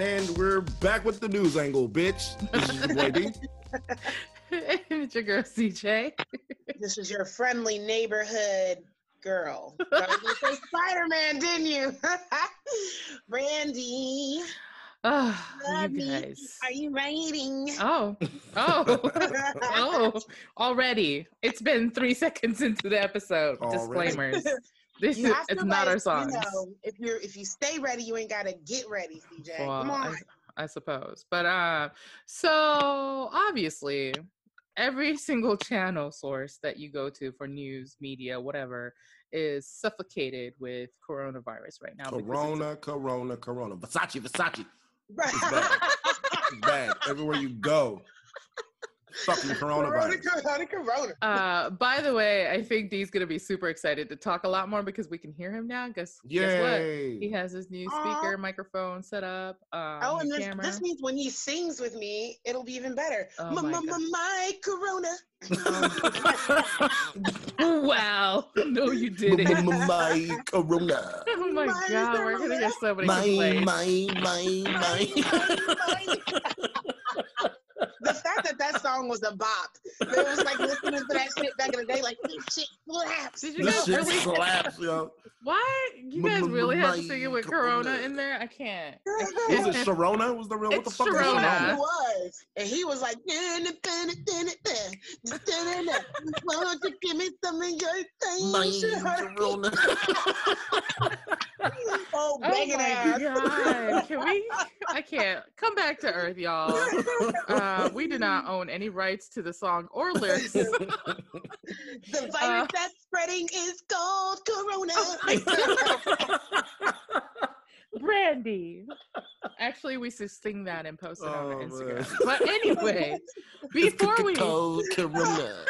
And we're back with the news angle, bitch. This is your boy D. it's your girl CJ. This is your friendly neighborhood girl. You say Spider-Man, didn't you? Brandy, Oh, love you me. guys. Are you writing? Oh, oh, oh! Already, it's been three seconds into the episode. Already. Disclaimers. This You is have to, it's not like, our song. You know, if you're if you stay ready, you ain't gotta get ready, CJ. Come on. I, I suppose. But uh, so obviously, every single channel source that you go to for news, media, whatever, is suffocated with coronavirus right now. because a- Corona, Corona, Corona. Versace, Versace. It's bad. It's bad. Everywhere you go. Fucking coronavirus. corona, corona. Uh, by the way, I think Dee's gonna be super excited to talk a lot more because we can hear him now. Guess, guess what? He has his new Aw. speaker microphone set up. Um, Oh, and this, camera. this means when he sings with me, it'll be even better. Oh my, my my, corona. wow! No, you didn't. My Corona. Oh my My god, we're gonna get so many My, complaints. my, my, my. The fact that that song was a bop. It was like listening to that shit back in the day, like this shit slaps. Did you This guys shit really? slaps, yo. Why you guys really had to sing it with Corona in there? I can't. I Was it Sharona? Was the real? What the fuck is Sharona. It Sharona? was, and he was like, "Why don't you give me some of your My things?" Sharona. Oh, Oh begging my ass. god! Can we? I can't. Come back to earth, y'all. Uh, we do not own any rights to the song or lyrics. The virus Uh, that's spreading is called Corona. Brandy. Actually, we should sing that and post it on Oh, the Instagram. man. But anyway, before we Cold Corona.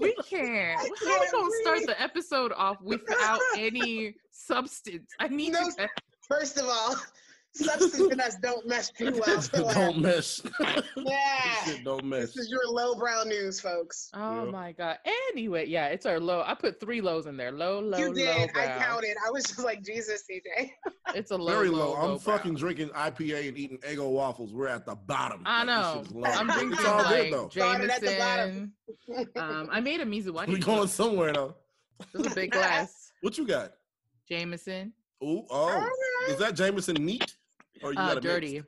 we can't. How are we can't gonna start the episode off without any substance? I need No you. To, First of all, substance and us don't mesh too well. So, uh, don't mess. yeah, don't mess. this is your lowbrow news, folks. oh Yeah. my god. Anyway, yeah, it's our low. I put three lows in there. Low, low, you low. did. I counted. I was just like, Jesus, CJ. It's a low, Very low. I'm low fucking brow. drinking IPA and eating Eggo waffles. We're at the bottom. I know. shit's low. I'm drinking It's all like good though. Started at the bottom. Jameson. Um, I made a Mizuwari. We're going somewhere though. It's a big glass. What you got? Jameson. Ooh, oh, Alright. is that Jameson neat? Or you Uh, got it dirty.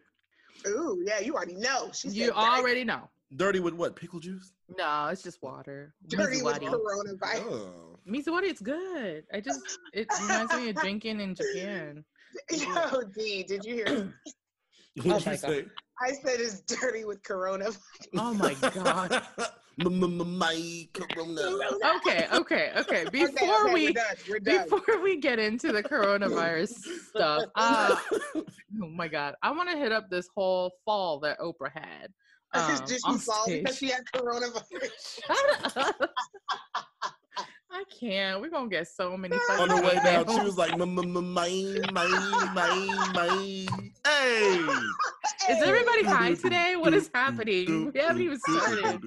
Ooh, yeah, you already know. She You said already know. Dirty with what? Pickle juice? No, it's just water. dirty with Mizuwari. coronavirus. Oh. Mizuwari, it's good. I just it reminds me of drinking in Japan. Yo, D, did you hear? What Oh you my God. say? I said it's dirty with corona. Oh my god. My Corona. Okay, okay, okay. Okay, Before okay, we we're done. We're done. before we get into the coronavirus stuff, uh, oh my god, I want to hit up this whole fall that Oprah had. Um, Did she on fall because she had coronavirus? Shut up. I can't. We're gonna get so many. On the way down, she was like, "M- m- m- mine, mine, mine, mine. Hey! Is everybody high today? What is happening? We haven't even started.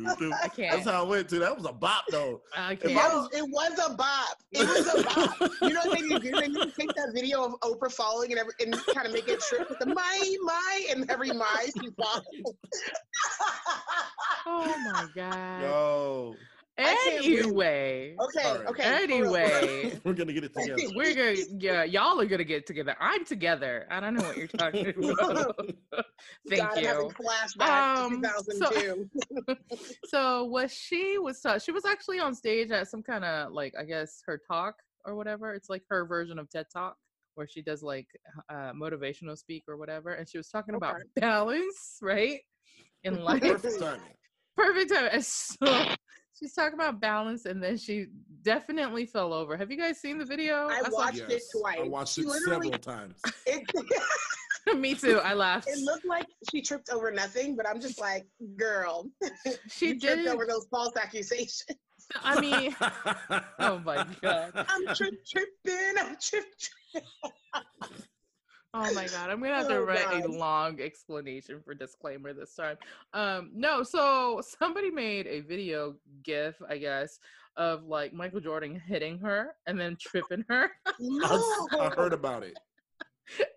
I can't. That's how I went to. That was a bop though. I can't. Yo, it was a bop. It was a bop. you know what they need to do? They need to take that video of Oprah falling and, every, and kind of make it trip with the my, my, and every my she falls. Oh my god. Yo. I can't breathe. Anyway, okay, Alright. okay. anyway, We're gonna get it together. we're gonna. Yeah, y'all are gonna get together. I'm together. I don't know what you're talking about. Thank God, you. flashbacks Um, to so- 2002. So what she was, ta- she was actually on stage at some kind of like, I guess her talk or whatever. It's like her version of TED Talk where she does like uh, motivational speak or whatever, and she was talking about balance, right? In life, Perfect timing. perfect time. And so she's talking about balance, and then she definitely fell over. Have you guys seen the video? I saw- watched it twice. I watched She it several times. it, Me too. I laughed. it looked like she tripped over nothing, but I'm just like, girl, She you tripped over those false accusations. I mean, oh my god. I'm trip tripping. I'm trip. Oh my god, I'm gonna have to Oh, write God. a long explanation for disclaimer this time. Um, no, so somebody made a video gif, I guess, of like Michael Jordan hitting her and then tripping her. I, I heard about it.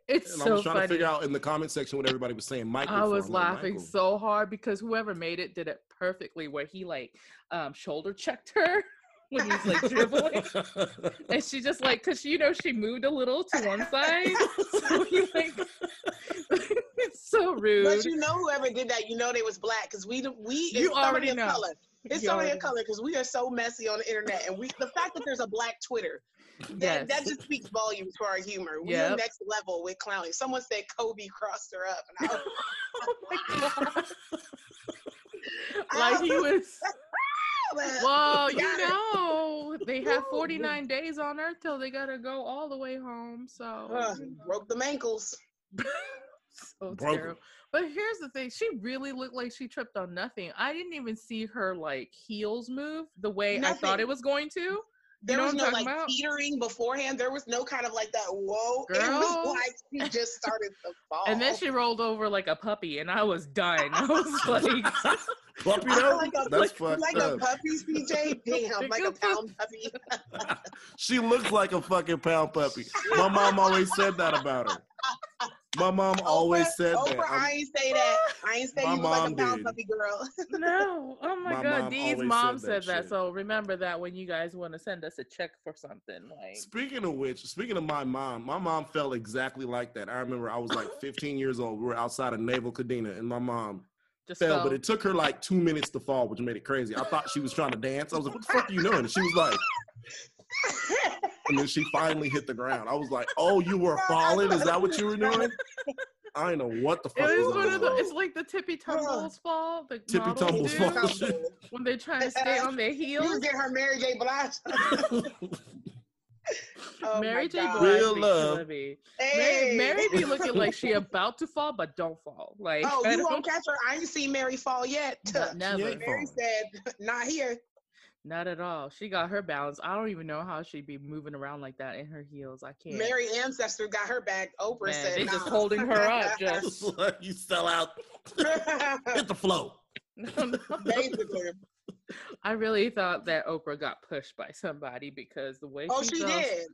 It's And so I was trying funny. to figure out in the comment section what everybody was saying. Michael. I was I'm like, laughing Michael. so hard because whoever made it did it perfectly where he like um shoulder checked her when he's like dribbling. And she just like cause you know she moved a little to one side. So he like it's so rude. But you know, whoever did that, you know they was black because we we You already know. color. It's You already of color because we are so messy on the internet, and we the fact that there's a black Twitter that, that just speaks volumes for our humor. We're Yep. next level with clowning. Someone said Kobe crossed her up, and I was, oh my god. Like he was well, you know, they have 49 days on earth till they gotta go all the way home. So uh, broke them ankles. so Broke 'em. terrible. But here's the thing: she really looked like she tripped on nothing. I didn't even see her like heels move the way I thought it was going to. There know was no like talking about? teetering beforehand. There was no kind of like that. Whoa! It was like she just started to fall. And then she rolled over like a puppy, and I was done. I was like, Puppy I though? like a, That's like, fucked like up. a puppy, CJ. Damn, like a pound puppy. she looks like a fucking pound puppy. My mom always said that about her. My mom always Oprah, said Oprah, that. I'm- I ain't say that. I ain't say My you look like a mom pound did. puppy girl. no, oh my, My god, mom Dee's always mom said said that that. So remember that when you guys want to send us a check for something, like Speaking of which, speaking of my mom, my mom felt exactly like that. I remember I was like 15 years old. We were outside of Naval Kadena, and my mom just fell, fell. but it took her like two minutes to fall, which made it crazy. I thought she was trying to dance. I was like, "What the fuck are you doing?" And she was like, and then she finally hit the ground. I was like, "Oh, you were falling? Is that what you were doing?" I didn't know what the fuck It was was one going of the. on. It's like the tippy tumbles fall. The Tippy tumbles do fall. when they try to stay on their heels. You heels. get her Mary J. Blige. Oh Mary J. God. Blige Real be love. Hey. Mary, Mary be looking like she about to fall, but don't fall. Like Oh, you won't catch her. I ain't seen Mary fall yet. Not- never. ain't Mary falling. said, "Not here." Not at all. She got her balance. I don't even know how she'd be moving around like that in her heels. I can't. Mary ancestor got her back. Oprah Man, said, they just holding her up. Just you sell out. Hit the flow. Basically. I really thought that Oprah got pushed by somebody because the way Oh, she, she fell, did.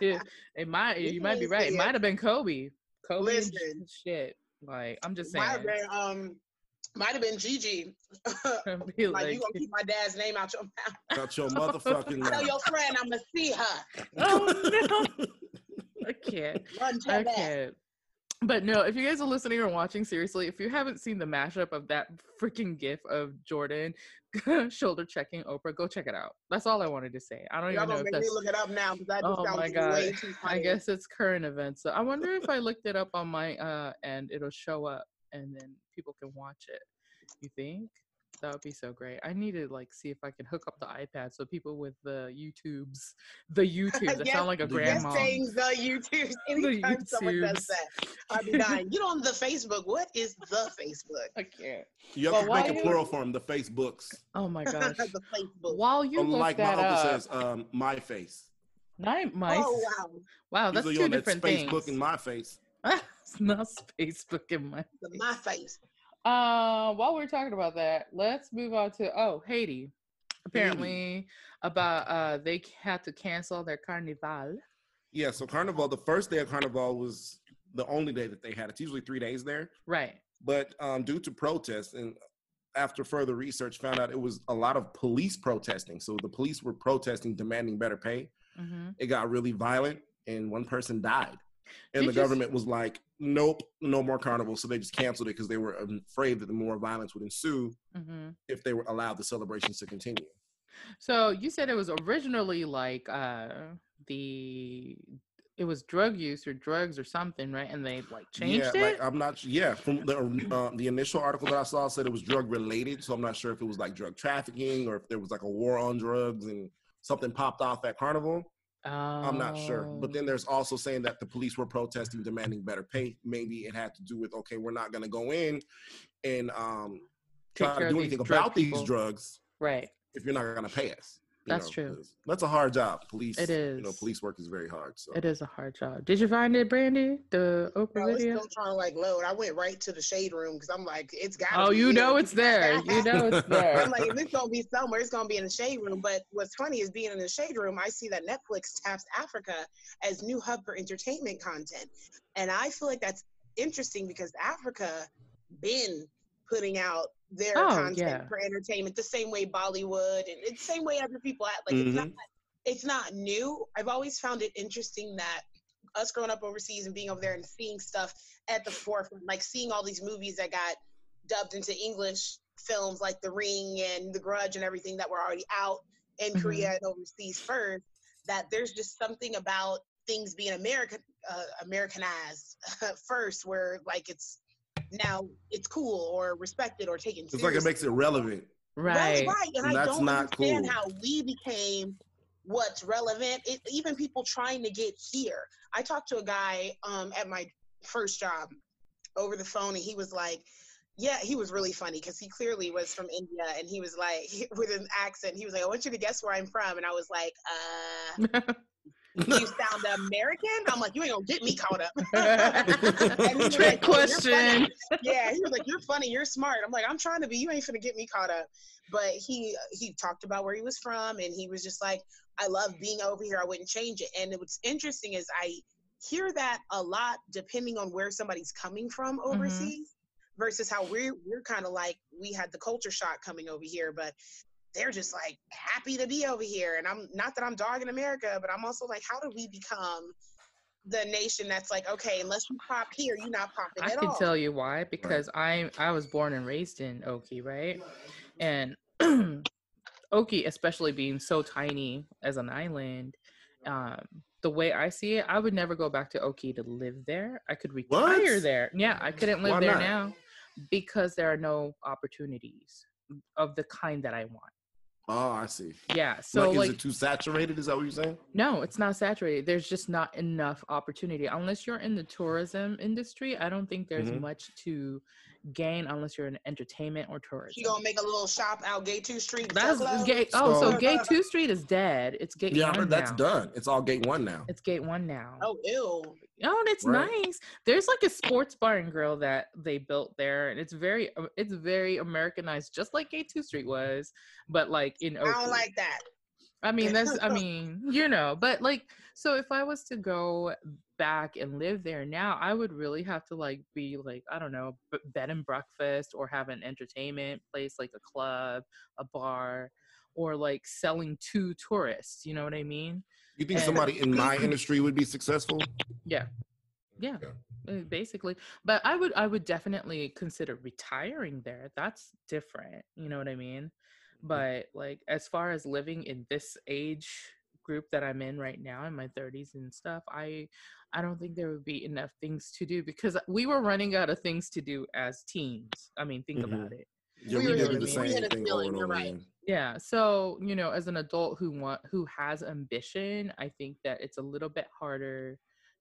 Shit, it might. You You might be right. It it. might have been Kobe. Kobe. Listen. shit. Like I'm just might saying. have been um might have been Gigi. Be like, like, you gonna keep my dad's name out your mouth. Got your motherfucking Tell mouth. your friend I'm gonna see her. oh no, I can't. Run to I that. can't. But no, if you guys are listening or watching, seriously, if you haven't seen the mashup of that freaking gif of Jordan shoulder checking Oprah, go check it out. That's all I wanted to say. I don't Y'all even know gonna if make me that's. look it up now because that Oh sounds my God. way too funny. I guess it's current events. So I wonder if I looked it up on my uh end, it'll show up and then people can watch it. You think? That would be so great. I need to like see if I can hook up the iPad so people with the YouTubes, the YouTubes, that Yes, sound like a the Yes, grandma. saying the YouTube. Anytime someone YouTubes. does that, I'd be dying. Get on the Facebook. What is the Facebook? I can't. You Well, have to make a you- plural form. The Facebooks. Oh my gosh. the Facebook. While you Unlike look my that uncle up, says, um, my face. night mice. Oh wow, Wow, that's like, two "Yo, that different Facebook things. in my face. it's not Facebook in my the my face. Uh, while we're talking about that, let's move on to oh Haiti. Apparently, about uh they had to cancel their carnival. Yeah, so Carnival, the first day of Carnival was the only day that they had. It's usually three days there. Right. But um, due to protests and after further research, found out it was a lot of police protesting. So the police were protesting, demanding better pay. Mm-hmm. It got really violent, and one person died. And the s- government was like, "Nope, no more carnival." So they just canceled it because they were afraid that the more violence would ensue Mm-hmm. if they were allowed the celebrations to continue. So you said it was originally like uh the it was drug use or drugs or something, right? And they like changed yeah, it. like I'm not. Yeah, from the uh, the initial article that I saw said it was drug related, so I'm not sure if it was like drug trafficking or if there was like a war on drugs and something popped off at Carnival. I'm not sure. But then Oh. there's also saying that the police were protesting, demanding better pay. Maybe it had to do with okay, we're not going to go in and um, try to do anything about people. these drugs right. if you're not going to pay us. You That's know, true. 'cause That's a hard job. Police. It is. You know, police work is very hard. So It is a hard job. Did you find it, Brandy? The Oprah Bro, it's video? still trying to like load. I went right to the shade room because I'm like, it's got. Oh, you know it's there. You know it's there. I'm like, if it's gonna be somewhere, it's gonna be in the shade room. But what's funny is being in the shade room, I see that Netflix taps Africa as new hub for entertainment content, and I feel like that's interesting because Africa been putting out their Oh, content yeah. for entertainment the same way Bollywood and the same way other people act. Like it's not it's not new. I've always found it interesting that us growing up overseas and being over there and seeing stuff at the forefront, like seeing all these movies that got dubbed into English films like The Ring and The Grudge and everything that were already out in Mhm. Korea and overseas first, that there's just something about things being American uh, Americanized first, where like it's now it's cool or respected or taken it's like it makes it relevant. Right. That's right. And, And I that's don't not understand cool. how we became what's relevant. It, even people trying to get here. I talked to a guy um, at my first job over the phone, and he was like, "Yeah, he was really funny because he clearly was from India, and he was like with an accent. He was like, "I want you to guess where I'm from," and I was like, "Uh." You sound American? I'm like, you ain't gonna get me caught up. And he Trick like, "Oh, you're funny." question. yeah, he was like, "You're funny, you're smart." I'm like, "I'm trying to be. You ain't gonna get me caught up." But he he talked about where he was from, and he was just like, "I love being over here. I wouldn't change it." And what's interesting is I hear that a lot, depending on where somebody's coming from mm-hmm. overseas, versus how we're we're kind of like we had the culture shock coming over here, but they're just like happy to be over here. And I'm not that I'm dogging America, but I'm also like, how do we become? The nation that's like, okay, unless you pop here, you're not popping I at can all. tell you why because I I was born and raised in Oki, right? And Oki, especially being so tiny as an island, um, the way I see it, I would never go back to Oki to live there. I could retire What? there. Yeah, I couldn't live Why there not? now because there are no opportunities of the kind that I want. Oh, I see. Yeah, so like, like, is it too saturated? Is that what you're saying? no, it's not saturated. There's just not enough opportunity. Unless you're in the tourism industry, I don't think there's Mhm. much to gain unless you're in entertainment or tourism. She gonna make a little shop out Gate Two Street. That's sell gate. Oh, so So- gate two street is dead. It's gate Yeah, I one heard that's now. done. It's all gate one now. It's gate one now. Oh, Oh, ew. And it's Right. nice. There's like a sports bar and grill that they built there, and it's very, uh, it's very Americanized, just like gate two street was, but like in. I don't like that. I mean, that's, I mean, you know, but like, so if I was to go back and live there now, I would really have to like be like, I don't know, b- bed and breakfast or have an entertainment place like a club, a bar, or like selling to tourists. You know what I mean? You think And- somebody in my industry would be successful? Yeah. Yeah. Okay. uh, Basically, but I would I would definitely consider retiring there. That's different. You know what I mean? But like as far as living in this age group that I'm in right now in my 30s and stuff, I I don't think there would be enough things to do because we were running out of things to do as teens. I mean, think Mhm. about it. Yeah, We we, were do the same thing over ceiling, and you're over right. again. Yeah. So, you know, as an adult who want who has ambition, I think that it's a little bit harder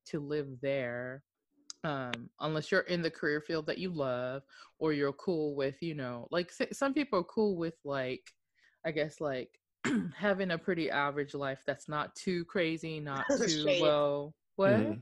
to live there. Um, unless you're in the career field that you love or you're cool with, you know, like s- some people are cool with like I guess like having a pretty average life that's not too crazy, not too Shade. low. What? Mhm.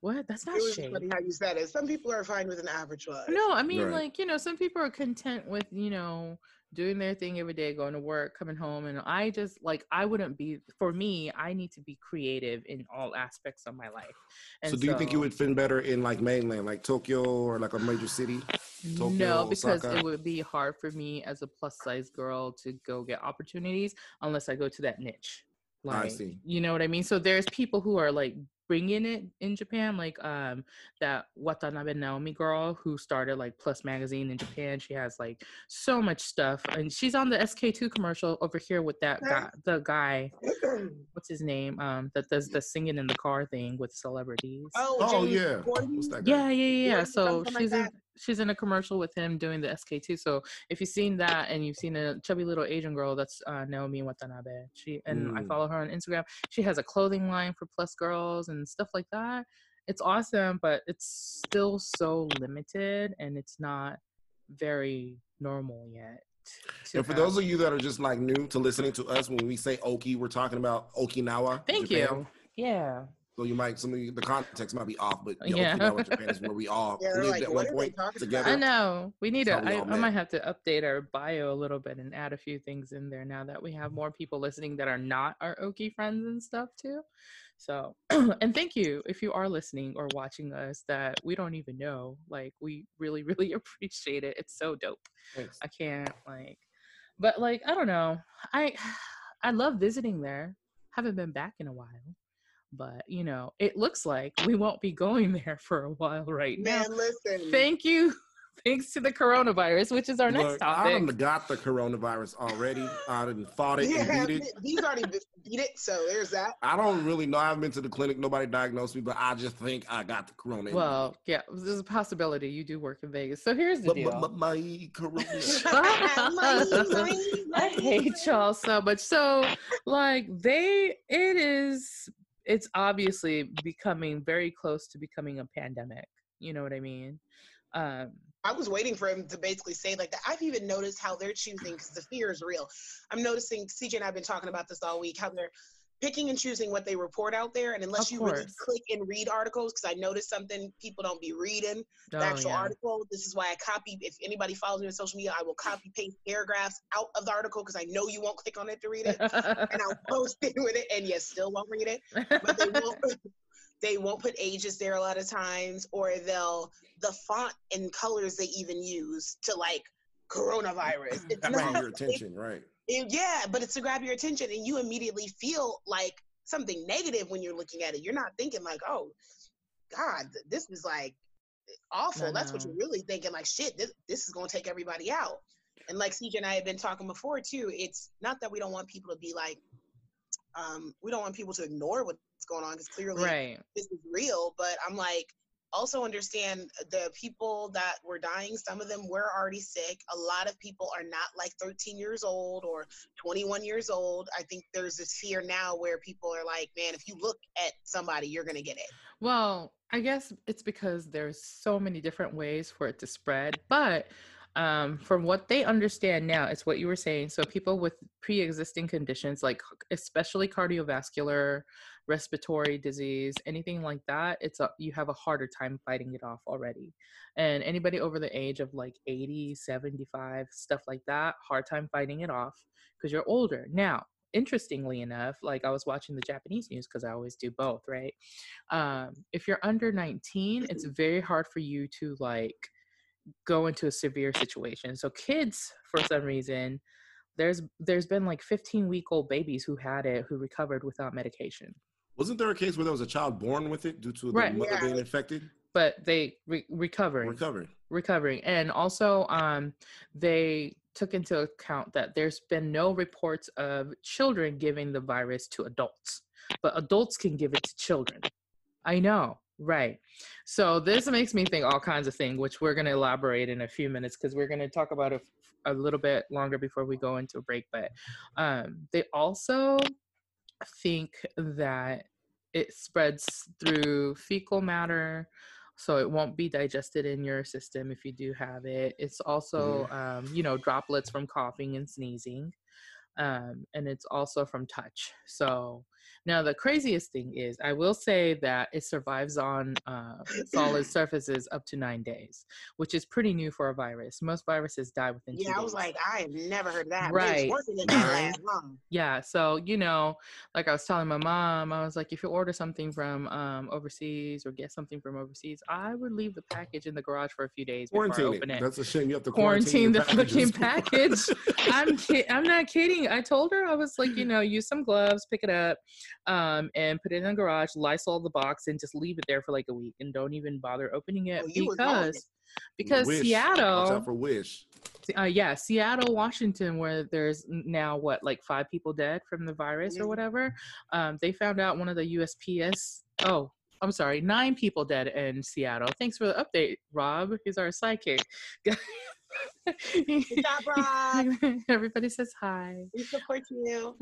What? That's not It was shade. funny how you said it. Some people are fine with an average life. No, I mean, Right. like, you know, some people are content with, you know, doing their thing every day, going to work, coming home. And I just, like, I wouldn't be, for me, I need to be creative in all aspects of my life. And So, do you think you would fit better in like mainland, like Tokyo or like a major city? Tokyo, no, because Osaka? it would be hard for me as a plus size girl to go get opportunities unless I go to that niche. Like, I see. You know what I mean? So there's people who are like bringing it in Japan, like um that Watanabe Naomi girl who started like Plus magazine in Japan. She has like so much stuff, and she's on the SK2 commercial over here with that guy, the guy, what's his name? Um, that does the singing in the car thing with celebrities. oh, Oh yeah, what's that? guy? Yeah, yeah, yeah. yeah. Yeah, So something like she's in, that. She's in a commercial with him doing the SK2. So if you've seen that and you've seen a chubby little Asian girl, that's uh, Naomi Watanabe. She and I Mm. follow her on Instagram. She has a clothing line for plus girls and stuff like that. It's awesome, but it's still so limited and it's not very normal yet. And for have- those of you that are just like new to listening to us, when we say Oki, we're talking about Okinawa. Thank Japan. you. Yeah. So you might some of you, the context might be off, but yeah, Yeah. Okinawa, Japan is where we all Yeah, they're lived like, at one point talking together. I know. We need to. That's how we I, I might have to update our bio a little bit and add a few things in there now that we have more people listening that are not our Oki friends and stuff too. So, and thank you if you are listening or watching us that we don't even know. Like, we really, really appreciate it. It's so dope. Thanks. I can't like, but like I don't know. I I love visiting there. Haven't been back in a while, but you know, it looks like we won't be going there for a while right now. Man, listen. Thank you. Thanks to the coronavirus, which is our next topic I done got the coronavirus already. I didn't fought it yeah, and beat it. he's already beat it, so there's that. I don't really know. I haven't been to the clinic. Nobody diagnosed me, but I just think I got the corona. well, yeah, there's a possibility you do work in Vegas. So here's the but, deal. but, but my corona. I hate y'all so much. So, like, they, it is, it's obviously becoming very close to becoming a pandemic. You know what I mean? Um, I was waiting for him to basically say like that. I've even noticed how they're choosing because the fear is real. I'm noticing CJ and I've been talking about this all week. How they're picking and choosing what they report out there, and unless Of you really click and read articles, because I noticed something people don't be reading the oh, actual yeah. article. This is why I copy. If anybody follows me on social media, I will copy paste paragraphs out of the article because I know you won't click on it to read it, and I'll post it with it, and you still won't read it. but they won't they won't put ages there a lot of times or they'll the font and colors they even use to like coronavirus it's not your attention, right? It- yeah but it's to grab your attention and you immediately feel like something negative when you're looking at it. You're not thinking like oh god this is like awful. I that's what you're really thinking like shit this, this is going to take everybody out. And like CJ and I have been talking before too it's not that we don't want people to be like um we don't want people to ignore what's going on because clearly right. this is real, but I'm like, also understand the people that were dying, some of them were already sick. A lot of people are not like 13 years old or 21 years old. I think there's this fear now where people are like, man, if you look at somebody, you're going to get it. Well, I guess it's because there's so many different ways for it to spread, but um, from what they understand now, it's what you were saying. So people with pre-existing conditions, like especially cardiovascular, respiratory disease, anything like that, it's a, you have a harder time fighting it off already. And anybody over the age of like 80, 75, stuff like that, hard time fighting it off because you're older. Now, interestingly enough, like I was watching the Japanese news because I always do both, right? um, if you're under 19 it's very hard for you to like go into a severe situation so kids for some reason there's there's been like 15 week old babies who had it who recovered without medication Wasn't there a case where there was a child born with it due to the Right. mother Yeah. being infected? but they re- recovering Recovered. recovering and also um they took into account that there's been no reports of children giving the virus to adults but adults can give it to children i know right so this makes me think all kinds of things which we're going to elaborate in a few minutes because we're going to talk about it a little bit longer before we go into a break but um they also think that it spreads through fecal matter so it won't be digested in your system if you do have it. It's also um, you know droplets from coughing and sneezing um, and it's also from touch. So now the craziest thing is i will say that it survives on uh, solid surfaces up to nine days which is pretty new for a virus most viruses die within two Yeah, I was days. like, I have never heard that. Right. Right. Working that Right. last long. Yeah, so you know, like I was telling my mom, I was like, if you order something from um, overseas or get something from overseas, I would leave the package in the garage for a few days before I Quarantine open it. it. That's a shame. You have to Quarantine quarantine, the fucking package. I'm ki- I'm not kidding. I told her I was like, you know, use some gloves, pick it up, um, and put it in the garage, Lysol the box, and just leave it there for like a week, and don't even bother opening it Oh, you were going. because because Wish. Watch Seattle out for Wish. uh, yeah, Seattle, Washington, where there's now what, like five people dead from the virus or Mhm. whatever. Um, they found out one of the USPS. Oh, I'm sorry, nine people dead in Seattle. Thanks for the update, Rob. He's our sidekick. Good job, Rob. Everybody says hi. We support you.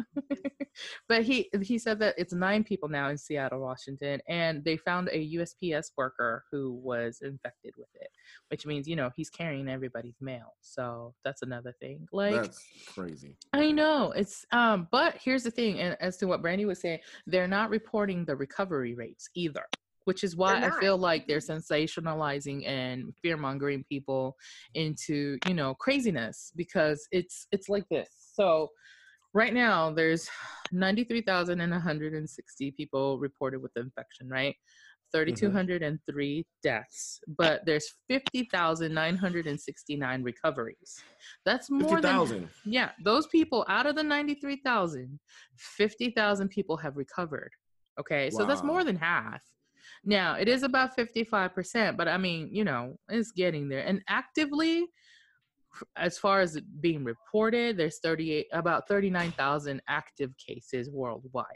but he he said that it's nine people now in Seattle, Washington, and they found a USPS worker who was infected with it, which means you know he's carrying everybody's mail. So that's another thing. Like That's crazy. I know it's um, but here's the thing, and as to what Brandy was saying, they're not reporting the recovery rates either. Which is why I feel like they're mm-hmm. sensationalizing and fear mongering people into you know craziness because it's it's like this. So right now there's 93,160 people reported with the infection, right? Mm-hmm. 3,203 deaths, but there's 50,969 recoveries. That's more Fifty than thousand. yeah, those people out of the 93,000, 50,000 people have recovered. Okay, so that's more than half. Now, it is about 55%, but I mean, you know, it's getting there. And actively, as far as being reported, there's 38, about 39,000 active cases worldwide.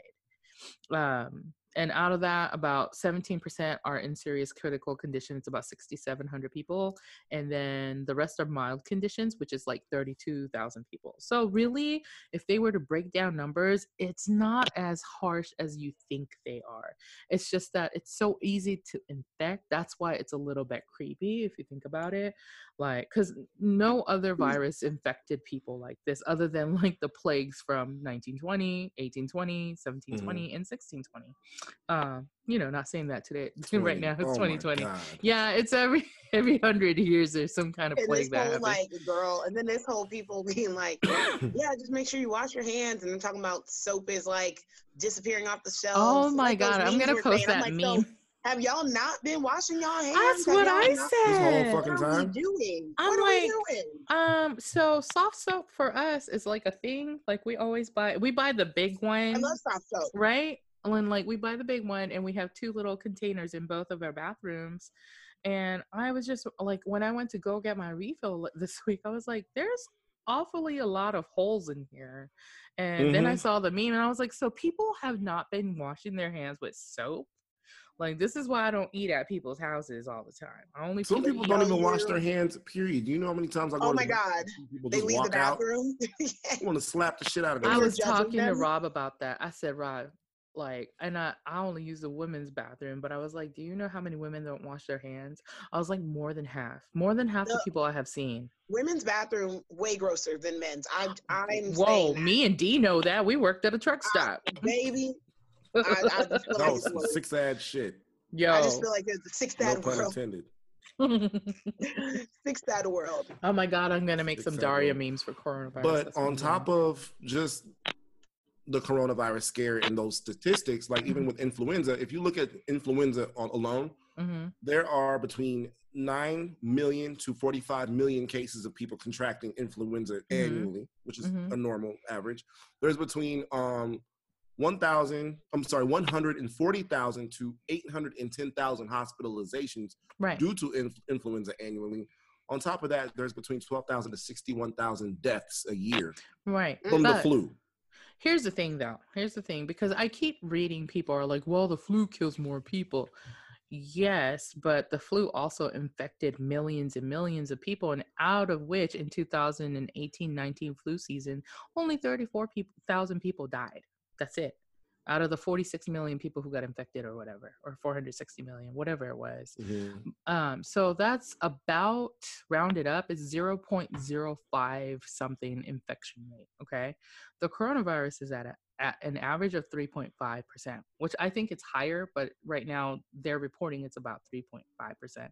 Um, and out of that, about 17% are in serious critical condition. It's about 6,700 people. And then the rest are mild conditions, which is like 32,000 people. So, really, if they were to break down numbers, it's not as harsh as you think they are. It's just that it's so easy to infect. That's why it's a little bit creepy if you think about it. Like, because no other virus infected people like this other than like the plagues from 1920, 1820, 1720, and 1620. Um, you know, not saying that today, right now, it's Oh 2020. Yeah, it's every every hundred years there's some kind of And this plague that whole like girl, and then this whole people being like, yeah, just make sure you wash your hands. And then talking about soap is like disappearing off the shelves. oh my like god, I'm gonna post saying. I'm that like, so meme. Have y'all not been washing y'all hands? That's Have what I not- This whole said. fucking What are we doing? I'm what are we doing? Um, so soft soap for us is like a thing. Like we always buy, we buy the big one, I love soft soap. right? And like we buy the big one, and we have two little containers in both of our bathrooms. And I was just like, when I went to go get my refill this week, I was like, there's awfully a lot of holes in here. And then I Mhm. saw the meme, and I was like, so people have not been washing their hands with soap. Like this is why I don't eat at people's houses all the time. I only Some people don't even wash you- their hands. Period. Do you know how many times I go? Oh to my the God. People They just leave the walk out. bathroom. I want to slap the shit out of them. I You're was judging talking to? Rob about that. I said, Rob, like, and I, I only use the women's bathroom, but I was like, do you know how many women don't wash their hands? I was like, more than half. More than half the No. people I have seen. Women's bathroom way grosser than men's. I, I'm Whoa, me and D know that. We worked at a truck stop. baby. I, I just feel That like was it's some worse. sick shit. Yo. I just feel like it's the sixth No ad pun world. intended. sixth ad world. oh my God, I'm going to make some Exactly. Daria memes for coronavirus. But That's on top doing. of just the coronavirus scare and those statistics, like Mm-hmm. even with influenza, if you look at influenza on, alone, Mhm. there are between 9 million to 45 million cases of people contracting influenza Mhm. annually, which is Mhm. a normal average. There's between um 1,000, I'm sorry, 140,000 to 810,000 hospitalizations right. due to inf- influenza annually. On top of that, there's between 12,000 to 61,000 deaths a year Right. from the flu. Here's the thing, though. Here's the thing, because I keep reading people are like, well, the flu kills more people. Yes, but the flu also infected millions and millions of people, and out of which in 2018 19 flu season, only 34,000 people died. That's it. Out of the 46 million people who got infected, or whatever, or 460 million, whatever it was. Um, so that's about rounded up is 0.05 something infection rate. Okay. The coronavirus is at, a, at an average of 3.5%, which I think it's higher, but right now they're reporting it's about 3.5%.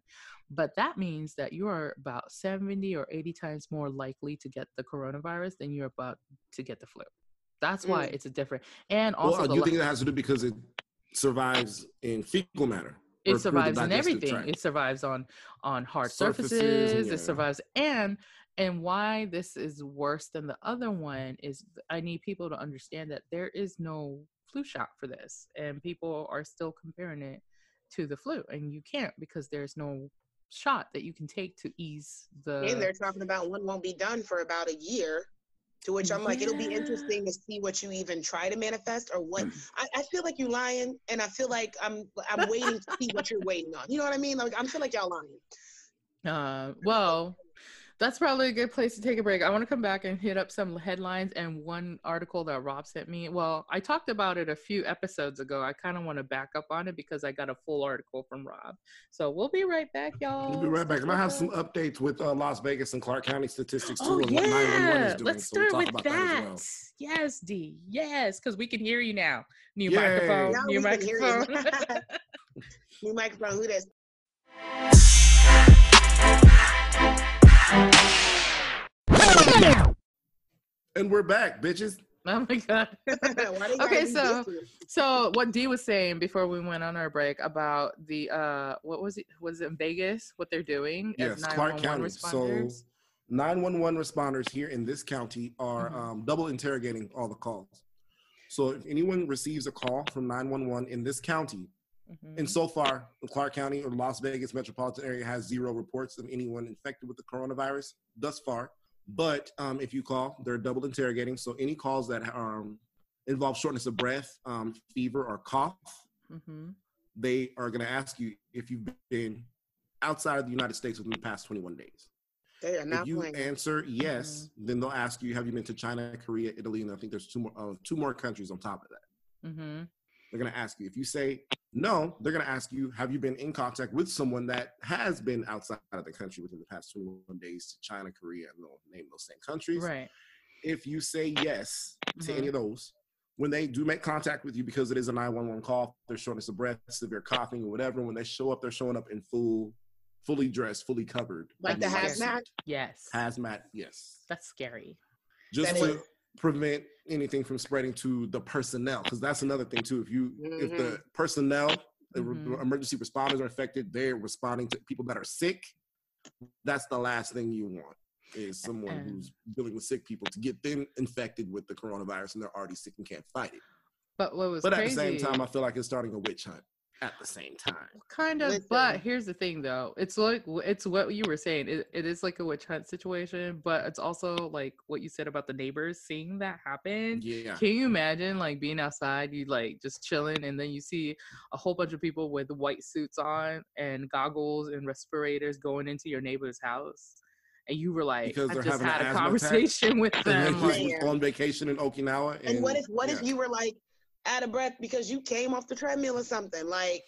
But that means that you are about 70 or 80 times more likely to get the coronavirus than you're about to get the flu. That's why Mm. it's a different. And also, Well, the you la- think that has to do because it survives in fecal matter? it survives in everything tract? it survives on on hard Surfaces surfaces, and it survives and and why this is worse than the other one is i need people to understand that there is no flu shot for this and people are still comparing it to the flu and you can't because there's no shot that you can take to ease the and they're talking about one won't be done for about a year. To which I'm like, it'll be interesting to see what you even try to manifest or what. I, I feel like you're lying, and I feel like I'm I'm waiting to see what you're waiting on. You know what I mean? Like I feel like y'all lying. Uh, well, That's probably a good place to take a break. I want to come back and hit up some headlines and one article that Rob sent me. Well, I talked about it a few episodes ago. I kind of want to back up on it because I got a full article from Rob. So we'll be right back, y'all. We'll be right back. And I have some updates with uh, Las Vegas and Clark County statistics too, Oh and what 911 is yeah, doing. let's so we'll start talk with about that. that as Yes, D. Yes, because we can hear you now. New Yay. microphone. Now new we can hear you. microphone. New microphone. Who this? Well. And we're back, bitches. oh my god. Why they gotta Okay, so- So what Dee was saying before we went on our break about the uh what was it was it in Vegas what they're doing Yes, as Clark 911 County. So responders? 911 responders here in this county are Mhm. um, double interrogating all the calls. So if anyone receives a call from 911 in this county, Mhm. and so far, the Clark County or Las Vegas metropolitan area has zero reports of anyone infected with the coronavirus thus far. But um, if you call, they're double interrogating. So any calls that um, involve shortness of breath, um, fever, or cough, Mhm. they are going to ask you if you've been outside of the United States within the past 21 days. They are If you playing. answer yes, Mm-hmm. then they'll ask you, have you been to China, Korea, Italy, and I think there's two more uh, two more countries on top of that. Mhm. They're going to ask you. If you say no, they're going to ask you, have you been in contact with someone that has been outside of the country within the past 21 days to China, Korea, and they'll name those same countries. Right. If you say yes to Mhm. any of those, when they do make contact with you because it is a 911 call, there's shortness of breath, severe coughing, or whatever. When they show up, they're showing up in full, fully dressed, fully covered. Like the in Yes. hazmat. Yes. Hazmat, yes. That's scary. Just That to is. Prevent anything from spreading to the personnel, because that's another thing too. If you, if the personnel, the Mhm. emergency responders are affected, they're responding to people that are sick. That's the last thing you want is someone And- who's dealing with sick people to get them infected with the coronavirus and they're already sick and can't fight it. But what was But at crazy the same time, I feel like it's starting a witch hunt. At the same time, kind of Listen. but here's the thing though it's like it's what you were saying it, it is like a witch hunt situation but it's also like what you said about the neighbors seeing that happen yeah. Can you imagine like being outside, you like just chilling, and then you see a whole bunch of people with white suits on and goggles and respirators going into your neighbor's house, and you were like, Because I just having had a asthma attack? conversation with them. like, on vacation in Okinawa. And, And what if what if you were like out of breath because you came off the treadmill or something? Like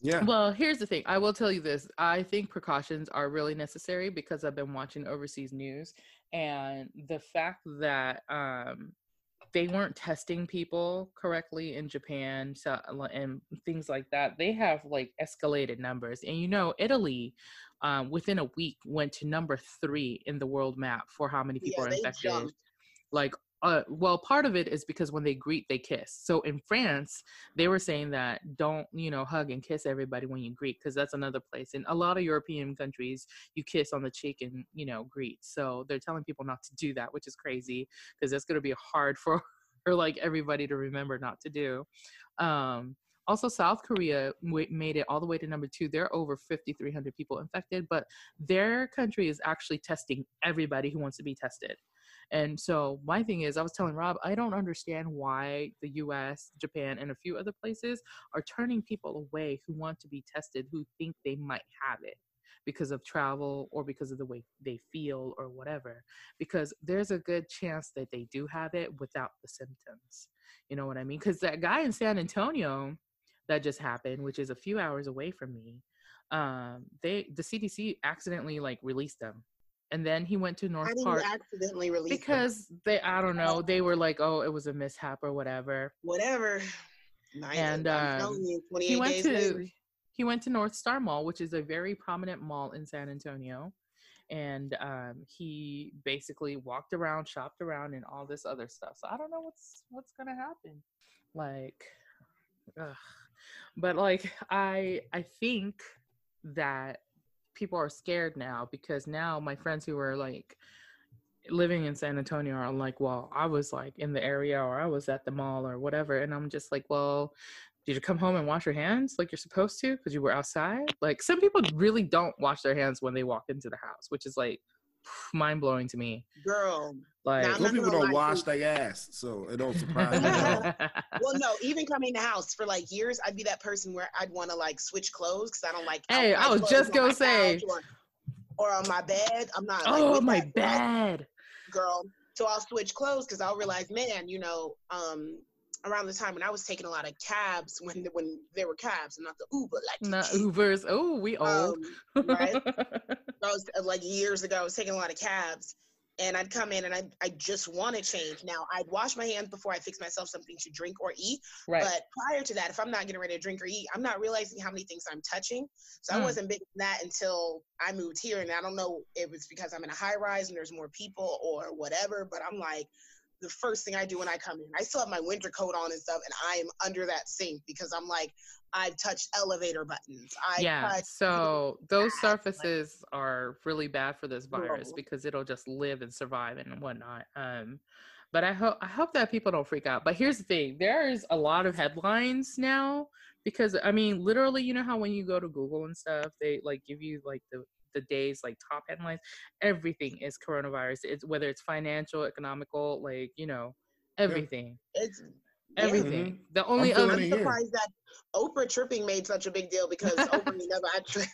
Yeah. Well, here's the thing. I will tell you this. I think precautions are really necessary because I've been watching overseas news and the fact that um they weren't testing people correctly in Japan so, and things like that. They have like escalated numbers. And you know, Italy um, within a week went to number three in the world map for how many people yeah, are infected jumped. like uh well part of it is because when they greet they kiss. So in france they were saying that don't you know hug and kiss everybody when you greet because that's another place. In a lot of european countries you kiss on the cheek and you know greet. So they're telling people not to do that which is crazy because that's going to be hard for for like everybody to remember not to do. Um also south korea made it all the way to number two. They're over 5300 people infected but their country is actually testing everybody who wants to be tested and so my thing is, I was telling Rob, I don't understand why the US, Japan, and a few other places are turning people away who want to be tested, who think they might have it because of travel or because of the way they feel or whatever. Because there's a good chance that they do have it without the symptoms. You know what I mean? Because that guy in San Antonio that just happened, which is a few hours away from me, um, they the CDC accidentally like released them. And then he went to North you Park accidentally release them? because they i don't know they were like oh it was a mishap or whatever whatever. Nice. And, I'm um, you, he went days to later. he went to north star mall which is a very prominent mall in san antonio and um, he basically walked around shopped around and all this other stuff so i don't know what's what's gonna happen like ugh. but like i i think that people are scared now because now my friends who are like living in San Antonio are like, well, I was like in the area or I was at the mall or whatever. And I'm just like, well, did you come home and wash your hands like you're supposed to because you were outside? Like some people really don't wash their hands when they walk into the house, which is like mind blowing to me. Girl. Like, I'm Some people don't lie, wash their ass, so it don't surprise me. at. Well, no, even coming to house for like years, I'd be that person where I'd want to like switch clothes because I don't like. Hey, I was just gonna say. Or, or on my bed. I'm not. like, Oh with my that bed, bed. girl. So I'll switch clothes because I'll realize, man, you know, um, around the time when I was taking a lot of cabs, when when there were cabs and not the Uber, like Not Ubers. Oh, we old. um, right? I was uh, like years ago. I was taking a lot of cabs, and I'd come in and I I just want to change. Now I'd wash my hands before I fix myself something to drink or eat. right. But prior to that, if I'm not getting ready to drink or eat, I'm not realizing how many things I'm touching. So Mm. I wasn't big on that until I moved here. And I don't know if it's because I'm in a high rise and there's more people or whatever, but I'm like, the first thing I do when I come in, I still have my winter coat on and stuff, and I am under that sink because I'm like, I've touched elevator buttons. I yeah. So those bad, like- surfaces are really bad for this virus No. because it'll just live and survive and whatnot. Um, but I hope I hope that people don't freak out. But here's the thing: there's a lot of headlines now because I mean, literally, you know how when you go to Google and stuff, they like give you like the the day's like top headlines. Everything is coronavirus. It's whether it's financial, economical, like you know, everything, it's yeah. everything. The only feeling other I'm surprised that Oprah tripping made such a big deal because Oprah never actually.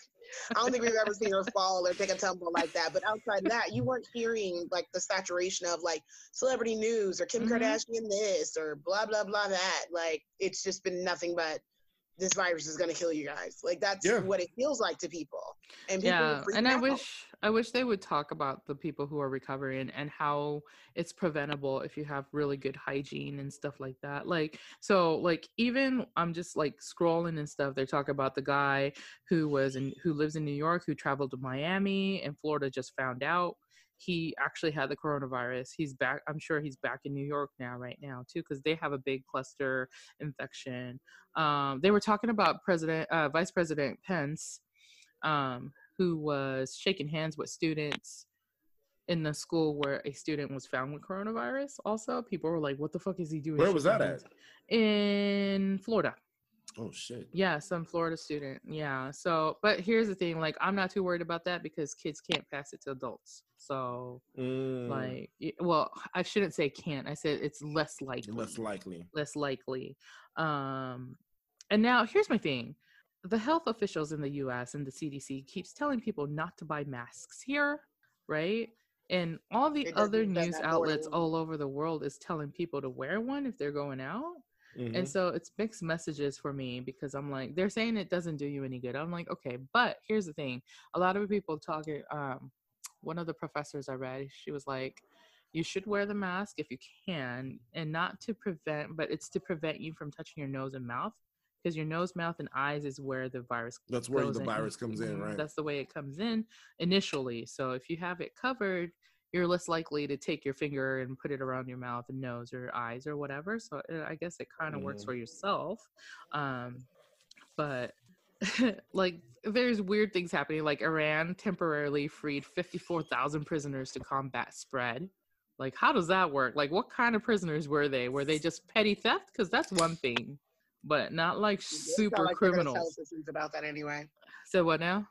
I don't think we've ever seen her fall or take a tumble like that. But outside of that, you weren't hearing like the saturation of like celebrity news or Kim Mhm. Kardashian this or blah blah blah that. Like it's just been nothing but this virus is gonna kill you guys. Like that's Yeah. what it feels like to people. And people yeah and i out. wish i wish they would talk about the people who are recovering and how it's preventable if you have really good hygiene and stuff like that like so like even i'm just like scrolling and stuff they talk about the guy who was in who lives in new york who traveled to miami and florida just found out he actually had the coronavirus he's back i'm sure he's back in new york now right now too because they have a big cluster infection um, they were talking about president uh, vice president pence um, who was shaking hands with students in the school where a student was found with coronavirus. Also, people were like, "What the fuck is he doing?" Where was that hands?" In Florida. Oh shit. Yeah, some Florida student. Yeah. So, but here's the thing: like, I'm not too worried about that because kids can't pass it to adults. So, Mm, like, well, I shouldn't say can't. I said it's less likely less likely. less likely. Um, and now here's my thing: the health officials in the U.S. and the CDC keeps telling people not to buy masks here, right? And all the other news outlets all over the world is telling people to wear one if they're going out. Mhm. And so it's mixed messages for me because I'm like, they're saying it doesn't do you any good. I'm like, okay, but here's the thing. A lot of people talking, um, one of the professors I read, she was like, you should wear the mask if you can, and not to prevent, but it's to prevent you from touching your nose and mouth because your nose, mouth, and eyes is where the virus That's where the in. virus comes in, Mhm, right? That's the way it comes in initially. So if you have it covered, you're less likely to take your finger and put it around your mouth and nose or eyes or whatever. So uh, I guess it kind of works Mhm. for yourself. Um, but like there's weird things happening. Like Iran temporarily freed 54,000 prisoners to combat spread. Like how does that work? Like what kind of prisoners were they? Were they just petty theft? Because that's one thing, but not like super like they're gonna Tell criminals. us the truth about that anyway. So what now?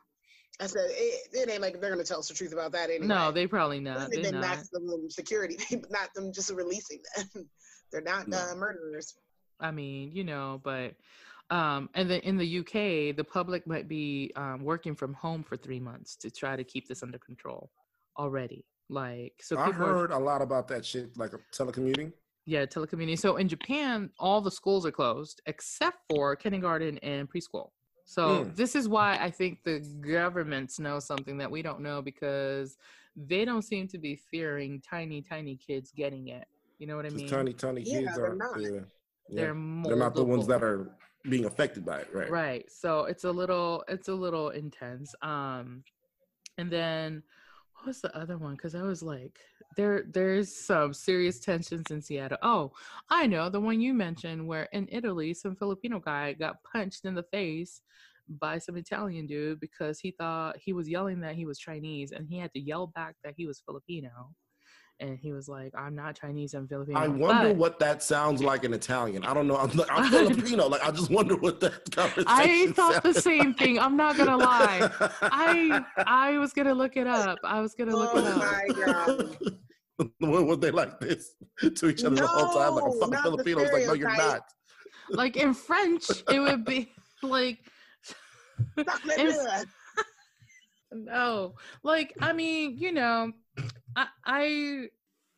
I said it, it ain't like they're gonna tell us the truth about that anyway. No, they probably not. least They're They've been not. maximum security, not them just releasing them. They're not No. uh, murderers. I mean, you know, but um, and then in the UK, the public might be um, working from home for three months to try to keep this under control already. Like, so I people are, heard a lot about that shit, like telecommuting. yeah, telecommuting. So in Japan, all the schools are closed except for kindergarten and preschool. So Mm. this is why I think the governments know something that we don't know because they don't seem to be fearing tiny, tiny kids getting it. You know what I mean? tiny, tiny Yeah, kids they're not. Yeah, yeah. They're They're not the ones that are being affected by it, right? right so it's a little it's a little intense um and then what was the other one because i was like there there's some serious tensions in seattle oh i know the one you mentioned where in italy some filipino guy got punched in the face by some italian dude because he thought he was yelling that he was chinese and he had to yell back that he was filipino and he was like i'm not chinese i'm filipino I wonder But- what that sounds like in Italian. I don't know. I'm, like, I'm Filipino. Like I just wonder what that conversation. I thought the sounded same thing. I'm not gonna lie. I I was gonna look it up. I was gonna look it up. Oh up. my god! what were they like this to each other the whole time? Like I'm fucking Filipino. It's like no, you're not. Like in French, it would be like Stop no, like I mean, you know, I, I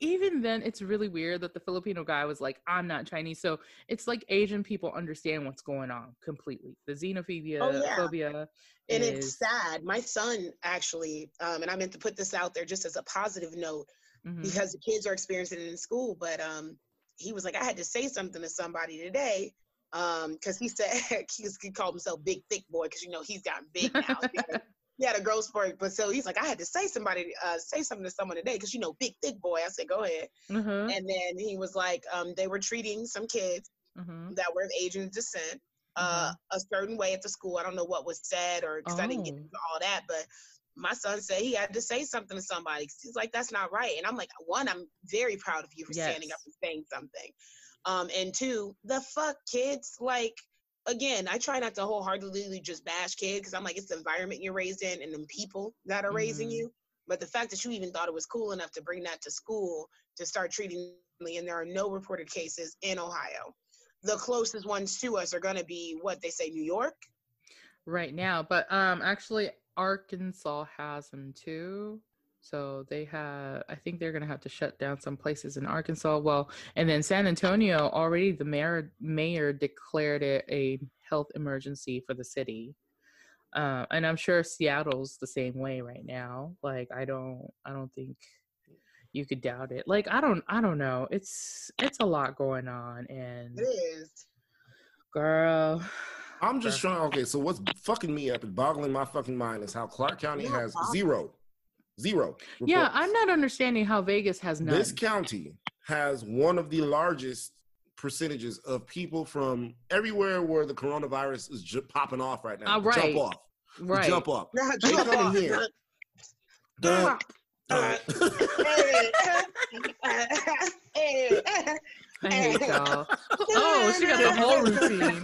even then it's really weird that the Filipino guy was like, "I'm not Chinese," so it's like Asian people understand what's going on completely. The xenophobia, Oh, yeah. phobia, and is, it's sad. My son actually, um, and I meant to put this out there just as a positive note Mhm. because the kids are experiencing it in school. But um, he was like, I had to say something to somebody today because he said he, was, he called himself Big Thick Boy because you know he's gotten big now. he, had a, he had a growth spurt, but so he's like, I had to say somebody uh, say something to someone today because you know Big Thick Boy. I said, go ahead. Mhm, And then he was like, um, they were treating some kids mhm. that were of Asian descent uh, a certain way at the school. I don't know what was said or because I didn't get Oh. into all that, but my son said he had to say something to somebody. He's like, that's not right. And I'm like, one, I'm very proud of you for standing up and saying something. Um, and two, the fuck kids, like, again, I try not to wholeheartedly just bash kids because I'm like, it's the environment you're raised in and the people that are raising Mhm. you. But the fact that you even thought it was cool enough to bring that to school to start treating me, and there are no reported cases in Ohio. The closest ones to us are going to be what they say, New York. right now but um actually arkansas has them too so they have i think they're gonna have to shut down some places in arkansas well and then san antonio already the mayor mayor declared it a health emergency for the city uh, and i'm sure seattle's the same way right now like i don't i don't think you could doubt it like i don't i don't know it's it's a lot going on and It is. girl I'm just girl. trying. Okay, so what's fucking me up and boggling my fucking mind is how Clark County Yeah, has Bob. zero, zero. yeah i'm not understanding how vegas has none This county has one of the largest percentages of people from everywhere where the coronavirus is ju- popping off right now. Ah, right. Jump off. Right Jump off. Nah, They jump come off. here. Dun, dun. Hey. Hey. I hate y'all. Oh, she got the whole routine.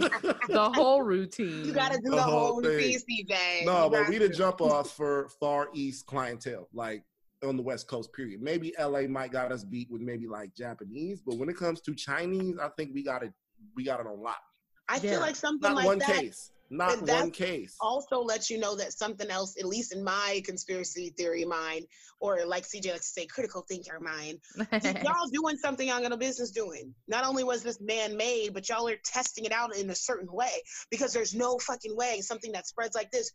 The whole routine. You gotta do The the whole whole thing. routine, CJ. no, You but got we the to. jump off for far east clientele, like on the west coast. Period. Maybe LA might got us beat with maybe like Japanese, but when it comes to Chinese, I think we got it. We got it on lock. I Yeah. feel like something Not like one that case. Not And that's one case. also lets you know that something else, at least in my conspiracy theory mind, or like CJ likes to say, critical thinker mind, y'all doing something y'all got no business doing. Not only was this man made, but y'all are testing it out in a certain way because there's no fucking way something that spreads like this.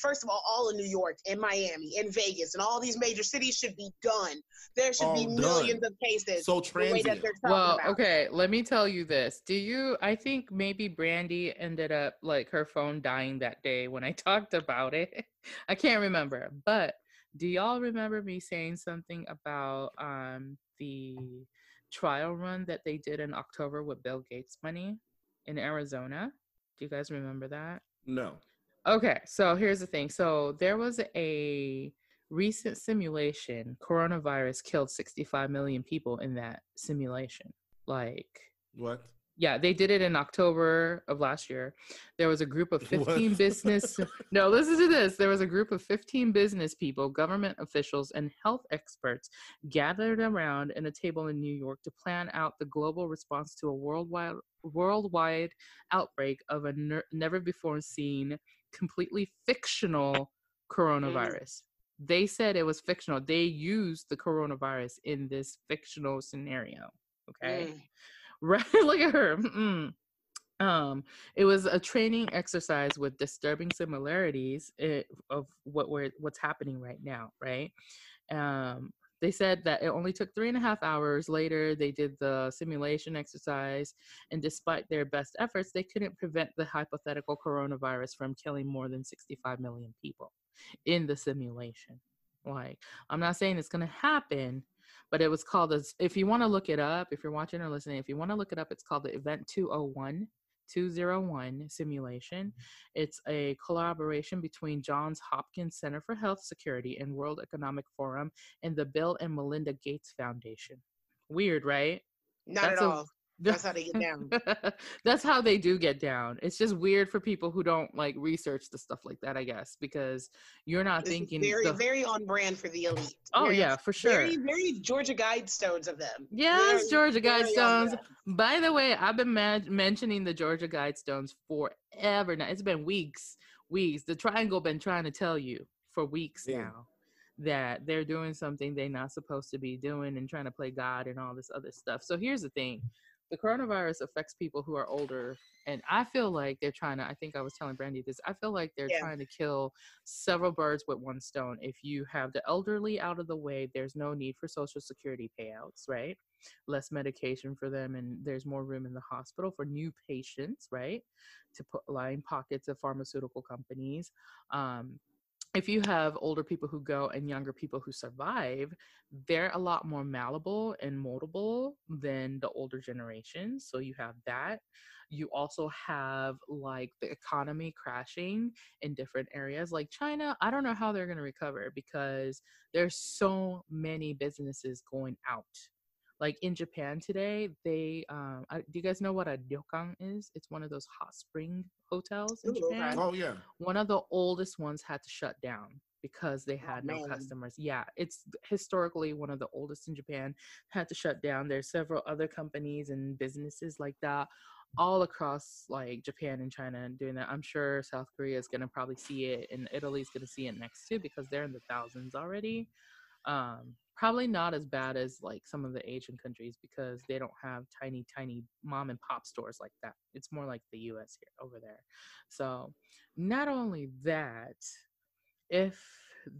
First of all, all in New York, in Miami, in Vegas, and all these major cities should be done. There should be All millions of cases. So the way that transient. well, about. okay, let me tell you this. Do you I think maybe Brandy ended up like her phone dying that day when I talked about it. I can't remember. But do y'all remember me saying something about um the trial run that they did in October with Bill Gates money in Arizona? Do you guys remember that? No. Okay, so here's the thing. So there was a recent simulation. Coronavirus killed 65 million people in that simulation. Like, What? Yeah, they did it in October of last year. There was a group of 15 What? business. no, listen to this. There was a group of 15 business people, government officials, and health experts gathered around in a table in New York to plan out the global response to a worldwide worldwide outbreak of a never before seen, completely fictional coronavirus. They said it was fictional. They used the coronavirus in this fictional scenario. Okay. Mm. Right. Look at her. Mm-mm. Um, it was a training exercise with disturbing similarities eh, of what we're what's happening right now, right? Um, they said that it only took three and a half hours later. They did the simulation exercise, and despite their best efforts, they couldn't prevent the hypothetical coronavirus from killing more than 65 million people in the simulation. Like, I'm not saying it's going to happen, but it was called as if you want to look it up if you're watching or listening if you want to look it up it's called the event 201 201 simulation. Mm-hmm. It's a collaboration between johns hopkins center for health security and world economic forum and the bill and melinda gates foundation. Weird right? Not That's at all. That's how they get down. that's how they do get down it's just weird for people who don't like research the stuff like that i guess because you're not is thinking very, the- very on brand for the elite. oh Very- yeah for sure Very, very Georgia Guidestones of them. Yes, Very, Georgia Guidestones. By the way, I've been ma- mentioning the Georgia Guidestones forever now. It's been weeks, weeks. The Triangle been trying to tell you for weeks Yeah. now that they're doing something they're not supposed to be doing and trying to play God and all this other stuff. So here's the thing the coronavirus affects people who are older. And I feel like they're trying to, I think I was telling Brandy this, I feel like they're Yeah. trying to kill several birds with one stone. If you have the elderly out of the way, there's no need for social security payouts, right? Less medication for them, and there's more room in the hospital for new patients, right? To put line pockets of pharmaceutical companies. Um, if you have older people who go and younger people who survive, they're a lot more malleable and moldable than the older generations. So you have that. You also have like the economy crashing in different areas. Like China, I don't know how they're going to recover because there's so many businesses going out. Like in Japan today, they um, I, do you guys know what a ryokan is? It's one of those hot spring hotels in Ooh, okay. Japan Oh yeah. one of the oldest ones had to shut down because they Oh, had no man. customers. Yeah, it's historically one of the oldest in Japan, had to shut down. There's several other companies and businesses like that all across like Japan and China and doing that. I'm sure South Korea is going to probably see it and Italy's going to see it next too because they're in the thousands already. Um, probably not as bad as like some of the Asian countries because they don't have tiny, tiny mom and pop stores like that. It's more like the US here over there. So, not only that, if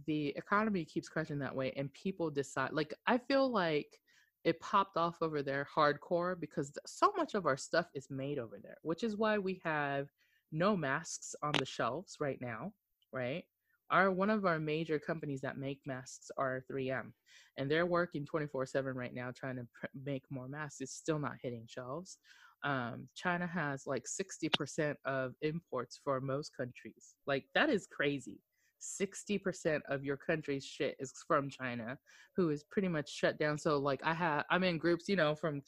the economy keeps crashing that way and people decide, like, I feel like it popped off over there hardcore because so much of our stuff is made over there, which is why we have no masks on the shelves right now, right? Our one of our major companies that make masks are 3M, and they're working 24/7 right now trying to pr- make more masks. It's still not hitting shelves. Um, China has like 60% of imports for most countries. Like that is crazy. 60% of your country's shit is from China, who is pretty much shut down. So like I have I'm in groups, you know, from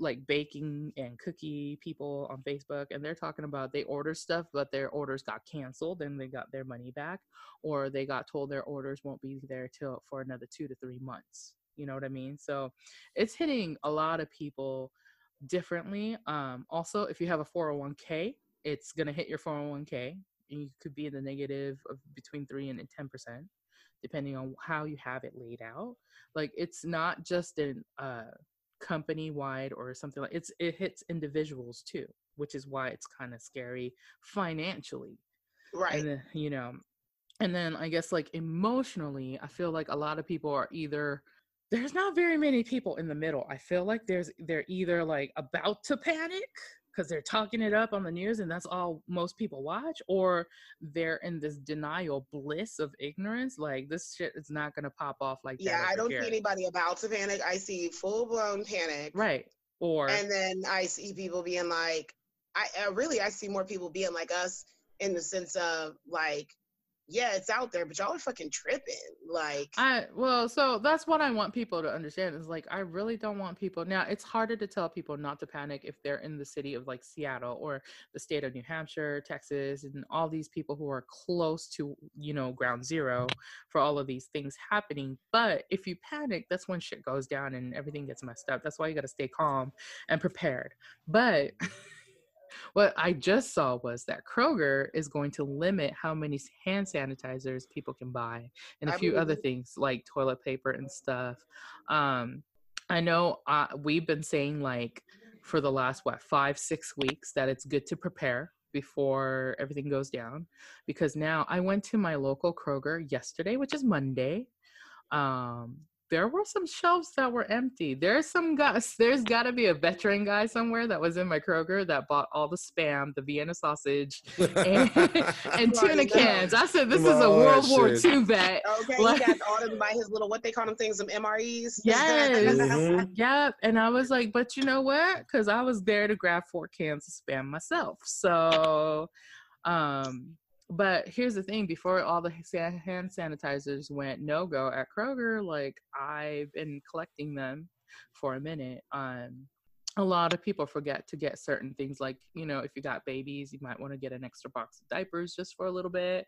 like baking and cookie people on Facebook and they're talking about they order stuff but their orders got canceled and they got their money back or they got told their orders won't be there till for another 2 to 3 months. You know what I mean? So it's hitting a lot of people differently. Um also if you have a 401k, it's going to hit your 401k and you could be in the negative of between 3 and 10% depending on how you have it laid out. Like it's not just an uh company wide or something like it's it hits individuals too which is why it's kind of scary financially Right. and then you know and then i guess like emotionally i feel like a lot of people are either there's not very many people in the middle i feel like there's they're either like about to panic because they're talking it up on the news and that's all most people watch or they're in this denial bliss of ignorance like this shit is not gonna pop off like yeah, that I don't here. see anybody about to panic. I see full blown panic. right or And then I see people being like, I uh, really I see more people being like us in the sense of like, yeah, it's out there, but y'all are fucking tripping. Like, I well, so that's what I want people to understand is like I really don't want people now. It's harder to tell people not to panic if they're in the city of like Seattle or the state of New Hampshire, Texas, and all these people who are close to you know ground zero for all of these things happening. But if you panic, that's when shit goes down and everything gets messed up. That's why you got to stay calm and prepared. But what I just saw was that Kroger is going to limit how many hand sanitizers people can buy and a I few other it. things like toilet paper and stuff. Um, I know uh, we've been saying like for the last what five six weeks that it's good to prepare before everything goes down because now I went to my local Kroger yesterday, which is Monday. Um, there were some shelves that were empty. There's some guys. There's got to be a veteran guy somewhere that was in my Kroger that bought all the spam, the Vienna sausage, and, and Right, tuna cans. I said, "This is a World War shit. II vet." okay, Like- he got ordered by his little what they call them things, some MREs. Yes. Mhm. Yep. And I was like, but you know what? Because I was there to grab four cans of spam myself. So, um, but here's the thing before all the hand sanitizers went no go at Kroger, like I've been collecting them for a minute. Um, a lot of people forget to get certain things like you know if you got babies you might want to get an extra box of diapers just for a little bit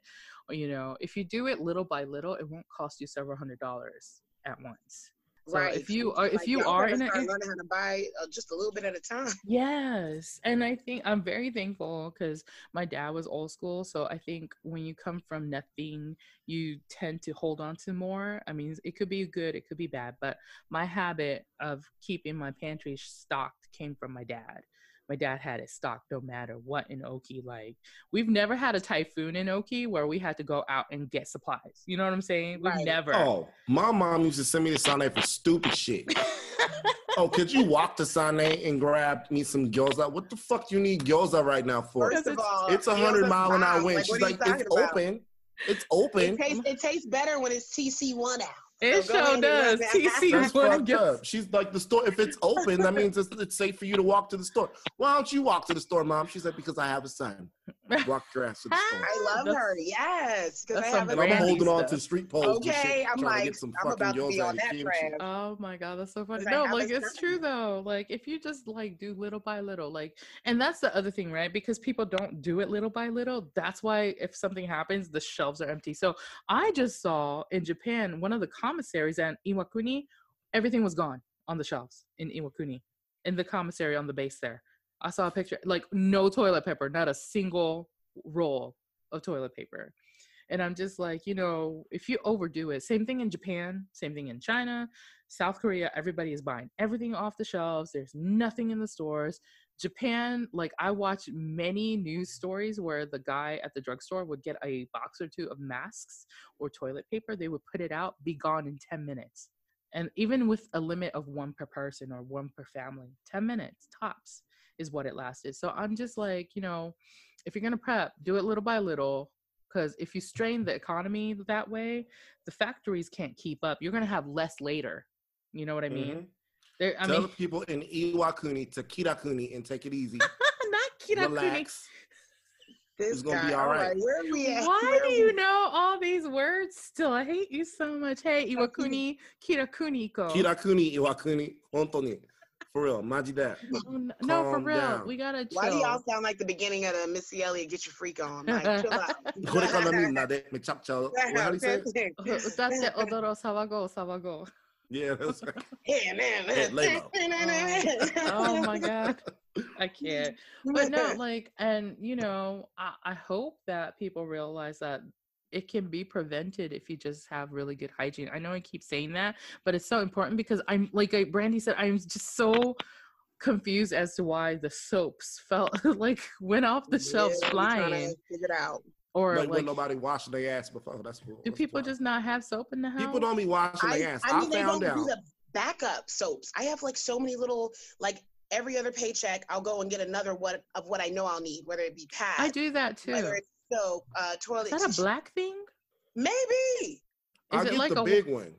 or you know if you do it little by little it won't cost you several hundred dollars at once So right. if you are if Like, you are better in an start learning how to buy uh, just a little bit at a time. Yes. And I think I'm very thankful because my dad was old school. So I think when you come from nothing, you tend to hold on to more. I mean, it could be good, it could be bad, but my habit of keeping my pantry stocked came from my dad. My dad had it stocked no matter what in Oki. Like, we've never had a typhoon in Oki where we had to go out and get supplies. You know what I'm saying? We've Right. never. Oh, my mom used to send me to San-A for stupid shit. Oh, could you walk to San-A and grab me some gyoza? What the fuck do you need gyoza right now for? First of all, It's a hundred mile an hour wind. Like, She's what are you like, it's about? open. It's open. It tastes, it tastes better when it's TC one out. It So sure does. run. TC That's one fucked gets up. She's like the store. If it's open, that means it's, it's safe for you to walk to the store. Why don't you walk to the store, mom? She said because I have a son. Walk your ass to the store. I love That's- her. Yes, because I that's some have a And I'm Brandy holding on stuff. to street poles. Okay, shit, I'm trying to like, get some I'm fucking about to be on that kimchi. Oh my god, that's so funny. No, like it's true though. Like if you just like do little by little, like and that's the other thing, right? Because people don't do it little by little. That's why if something happens, the shelves are empty. So I just saw in Japan one of the commissaries at Iwakuni, everything was gone on the shelves in Iwakuni, in the commissary on the base there. I saw a picture, like no toilet paper, not a single roll of toilet paper. And I'm just like, you know, if you overdo it, same thing in Japan, same thing in China, South Korea, everybody is buying everything off the shelves. There's nothing in the stores. Japan, like I watch many news stories where the guy at the drugstore would get a box or two of masks or toilet paper. They would put it out, be gone in 10 minutes. And even with a limit of one per person or one per family, 10 minutes tops is what it lasted. So I'm just like, you know, if you're going to prep, do it little by little. Because if you strain the economy that way, the factories can't keep up. You're going to have less later. You know what I mean? Mhm. There, I Tell mean, the people in Iwakuni to Kirakuni and take it easy. not Kirakuni. Relax. This It's gonna be guy, all all right. right, where are we at? Why Where do are you know all these words still? I hate you so much. Hey, Iwakuni, Kirakuniko. Kirakuni, Iwakuni, hontoni. For real, Maji that. Um, no, for real. Down. We gotta chill. Why do y'all sound like the beginning of the Missy Elliott Get Your Freak On? Like, chill out. What they call me now, chop chop. How do you say? That's it, Odoro Sawago, Sawago. Yeah, that's right. Yeah, man. man. oh my God. I can't. But no, like, and you know, I, I hope that people realize that it can be prevented if you just have really good hygiene. I know I keep saying that, but it's so important because I'm like I- Brandy said, I'm just so confused as to why the soaps felt like went off the shelves Yeah, we tryna flying, Figure it out. or like, like, nobody washing their ass before. That's what. do that's people why. just not have soap in the house? People don't be washing I, their ass. I I, mean, they found don't out. do the backup soaps. I have like so many little like every other paycheck. I'll go and get another what of what I know I'll need, whether it be pads, I do that too. whether it's soap, uh, toilet. Is that a black thing? Maybe. I Is it get like the a big one.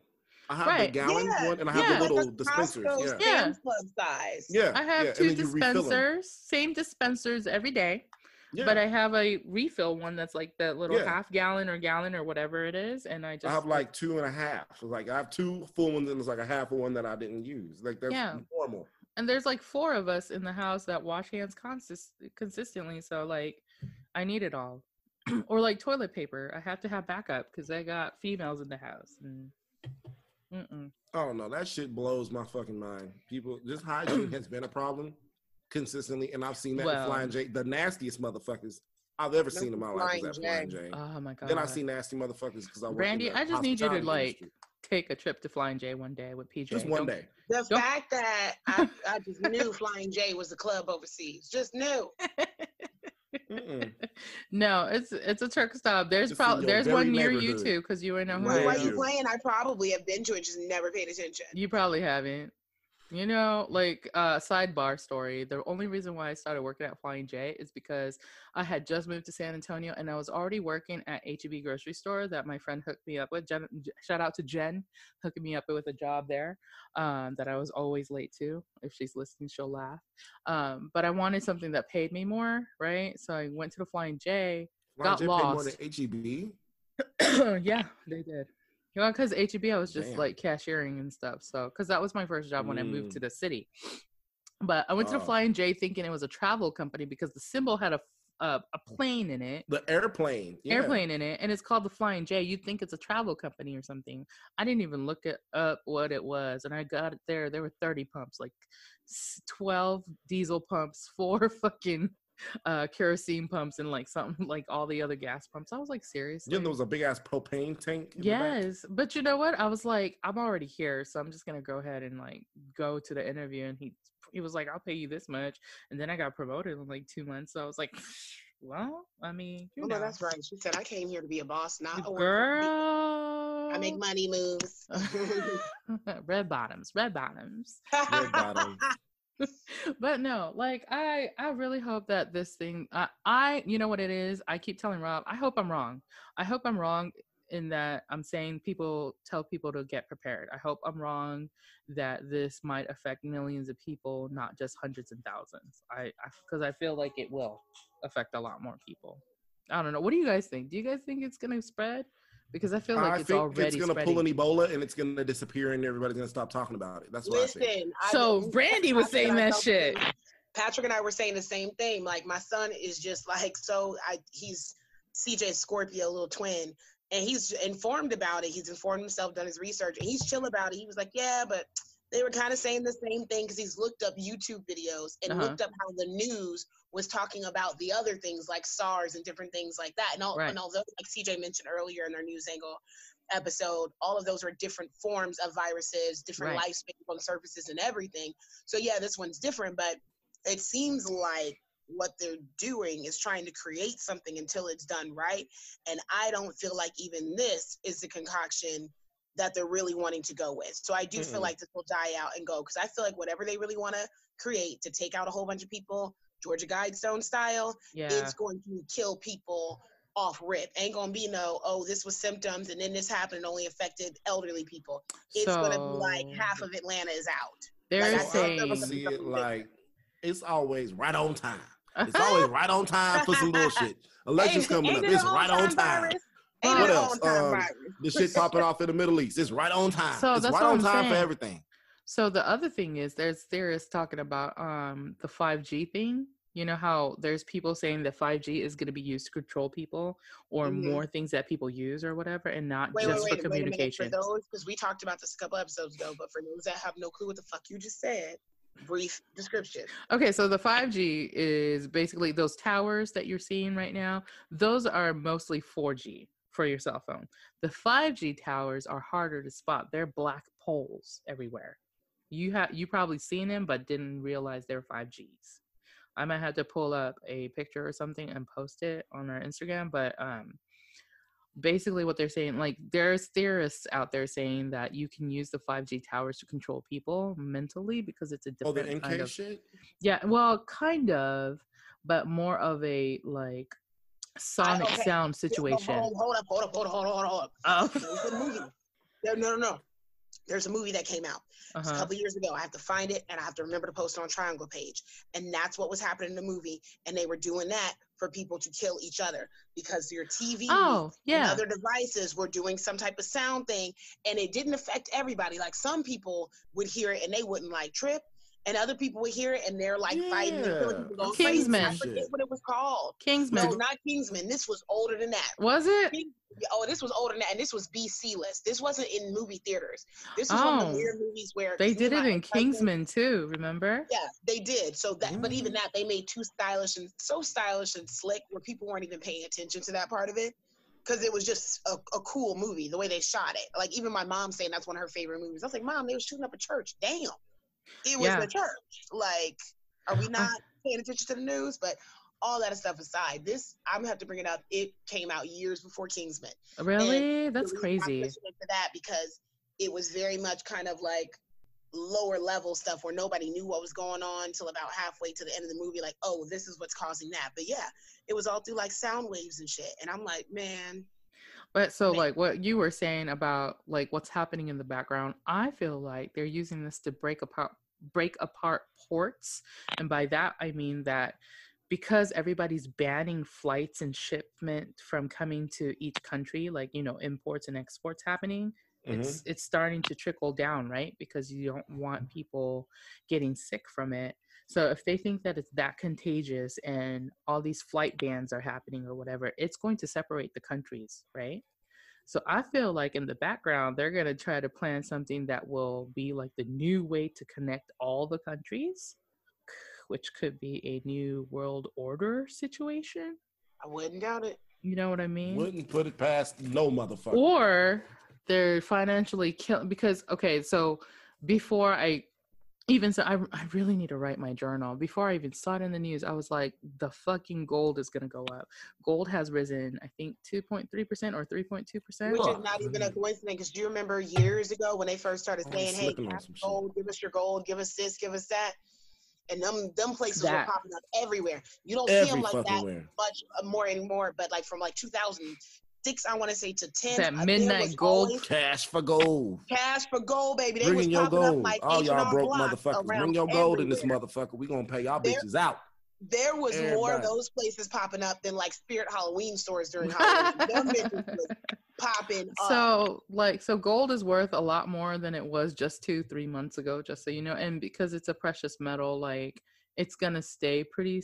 I have Right. the gallon Yeah. one, and I have Yeah. the little Like dispensers. Costco Yeah, Yeah. Club size. yeah. I have yeah. two and then you refill 'em. dispensers, same dispensers every day. Yeah. But I have a refill one that's like the little Yeah. half gallon or gallon or whatever it is, and I just I have like two and a half. So, Like I have two full ones, and it's like a half of one that I didn't use. Like that's Yeah. normal. and there's like four of us in the house that wash hands consist- consistently, so like I need it all. or like toilet paper, I have to have backup because I got females in the house. And mm-mm. Oh, I don't know. That shit blows my fucking mind. People, just hygiene has been a problem consistently, and I've seen that Well- in Flying J. The nastiest motherfuckers I've ever seen in my life Flying was at Flying J. J. oh my god! then I see nasty motherfuckers because I work in Brandy, I just need you to like industry. take a trip to Flying J one day with PJ. just one Don't- day. The Don't- fact that I, I just knew Flying J was a club overseas. Just knew. No, it's it's a truck stop. There's Just probably your there's one near you too, because you would know who Well, I why Yeah. am. you playing? I probably have been to it, just never paid attention. You probably haven't. You know, like uh sidebar story. The only reason why I started working at Flying J is because I had just moved to San Antonio and I was already working at HEB grocery store that my friend hooked me up with. Jen, shout out to Jen hooking me up with a job there um, that I was always late to. If she's listening, she'll laugh. Um, but I wanted something that paid me more, right? So I went to the Flying J. Flying Got J paid more lost. than HEB. yeah, they did. You know, because HEB, I was just Damn. like cashiering and stuff. So, because that was my first job when I moved Mm. to the city. But I went to the Oh. Flying J thinking it was a travel company because the symbol had a, a, a plane in it The airplane. Yeah. airplane in it and it's called the flying j you'd think it's a travel company or something i didn't even look it up what it was and i got it there there were 30 pumps like 12 diesel pumps four fucking uh kerosene pumps and like something like all the other gas pumps i was like seriously Yeah, there was a big ass propane tank. in the back. yes but you know what i was like i'm already here so i'm just gonna go ahead and like go to the interview and he he was like i'll pay you this much and then i got promoted in like two months so i was like well i mean you Oh, know no, that's right. She said, I came here to be a boss, not a worker. girl I make money moves. red bottoms red bottoms Red bottom. but no like i i really hope that this thing I, I you know what it is? I keep telling rob i hope i'm wrong. I hope i'm wrong in that i'm saying people tell people to get prepared. I hope i'm wrong that this might affect millions of people not just hundreds and thousands. I because I, feel like it will affect a lot more people. I don't know. What do you guys think? Do you guys think it's gonna spread because i feel like I it's think already it's gonna spreading. pull an Ebola and it's gonna disappear and everybody's gonna stop talking about it. That's what I Listen, think. So will- brandy was Patrick saying that shit Patrick and I were saying the same thing. Like my son is just like so. I he's CJ Scorpio, little twin, and he's informed about it. He's informed himself, done his research, and he's chill about it. He was like, "Yeah, but they were kind of saying the same thing because he's looked up YouTube videos and Uh-huh. looked up how the news was talking about the other things like SARS and different things like that. And, all, Right. and although, like CJ mentioned earlier in their news angle episode, all of those are different forms of viruses, different Right. on surfaces and everything. So yeah, this one's different, but it seems like what they're doing is trying to create something until it's done right. And I don't feel like even this is the concoction that they're really wanting to go with. So I do feel Mm-mm. like this will die out and go because I feel like whatever they really want to create to take out a whole bunch of people, Georgia Guidestone style, yeah it's going to kill people off rip. Ain't gonna be no, oh, this was symptoms and then this happened and only affected elderly people. It's gonna be like half of Atlanta is out. they're like, I- I saying see it like it's always right on time. It's always right on time for some bullshit. Elections coming up. It's right on on-time time. virus? Ain't What else? on-time Um. The shit popping off in the Middle East. It's right on time. So it's that's right on I'm time for everything. So the other thing is there's theorists talking about um the 5G thing. You know how there's people saying that 5G is going to be used to control people or Mhm. more things that people use or whatever and not Wait, just wait, for wait, wait a minute. For those, because we talked about this a couple episodes ago, but for those that have no clue what the fuck you just said, brief description. Okay, so the 5G is basically those towers that you're seeing right now. Those are mostly 4G for your cell phone. The 5G towers are harder to spot. They're black poles everywhere. You have you probably seen them but didn't realize they're 5Gs. I might have to pull up a picture or something and post it on our Instagram, but um basically what they're saying like there's theorists out there saying that you can use the 5G towers to control people mentally because it's a Oh, the different NK kind of shit? yeah, well, kind of, but more of a like sonic okay. sound situation. hold, hold up, hold up, hold up, hold up, hold up, hold up. Oh, There's a movie. There, no, no, no. There's a movie that came out. A uh-huh. couple years ago. I have to find it and I have to remember to post it on Triangle page. And that's what was happening in the movie. And they were doing that for people to kill each other because your TV Oh, and yeah. other devices were doing some type of sound thing. And it didn't affect everybody. Like some people would hear it and they wouldn't like trip. And other people would hear it and they're like fighting and killing people going I've crazy. Kingsman. I forget what it was called. Kingsman. No, not Kingsman. This was older than that. Was it? Oh, this was older than that, and this was BC list. This wasn't in movie theaters. This was one of Oh. the weird movies where They did it in ex-husband- Kingsman too, remember? Yeah, they did. So that, but even Mm. that, they made too stylish and so stylish and slick where people weren't even paying attention to that part of it because it was just a, a cool movie the way they shot it. Like even my mom saying that's one of her favorite movies. I was like, Mom, they were shooting up a church. Damn, it was Yeah. the church. Like, are we not paying attention to the news? But all that stuff aside, this I'm gonna have to bring it up. It came out years before Kingsman. Really? That's reason I'm crazy. that because it was very much kind of like lower level stuff where nobody knew what was going on until about halfway to the end of the movie like oh this is what's causing that but yeah it was all through like sound waves and shit and i'm like man But so like what you were saying about like what's happening in the background, I feel like they're using this to break apart break apart ports. And by that I mean that because everybody's banning flights and shipment from coming to each country, like you know, imports and exports happening, Mm-hmm. it's it's starting to trickle down, right? Because you don't want people getting sick from it. So if they think that it's that contagious and all these flight bans are happening or whatever, it's going to separate the countries, right? So I feel like in the background, they're going to try to plan something that will be like the new way to connect all the countries, which could be a new world order situation. I wouldn't doubt it. You know what I mean? Wouldn't put it past no motherfucker. or they're financially killing because okay so before i even so I, I really need to write my journal before i even saw it in the news i was like the fucking gold is going to go up gold has risen i think 2.3% or 3.2% Which is not even a coincidence because do you remember years ago when they first started saying, "Hey, slipping on shit. gold, give us your gold, give us this, give us that," and them them places That. were popping up everywhere. You don't see them like that where. much uh, and more but like from like 2006, I want to say to 10, That midnight gold always Cash for gold. cash for gold, baby. They Bring was in your popping up gold. like All y'all broke motherfuckers. Bring your gold in this motherfucker. We gonna pay y'all There- bitches out. There was more of those places popping up than like Spirit Halloween stores during Halloween. was popping up. so like so gold is worth a lot more than it was just two three months ago just so you know and because it's a precious metal like it's gonna stay pretty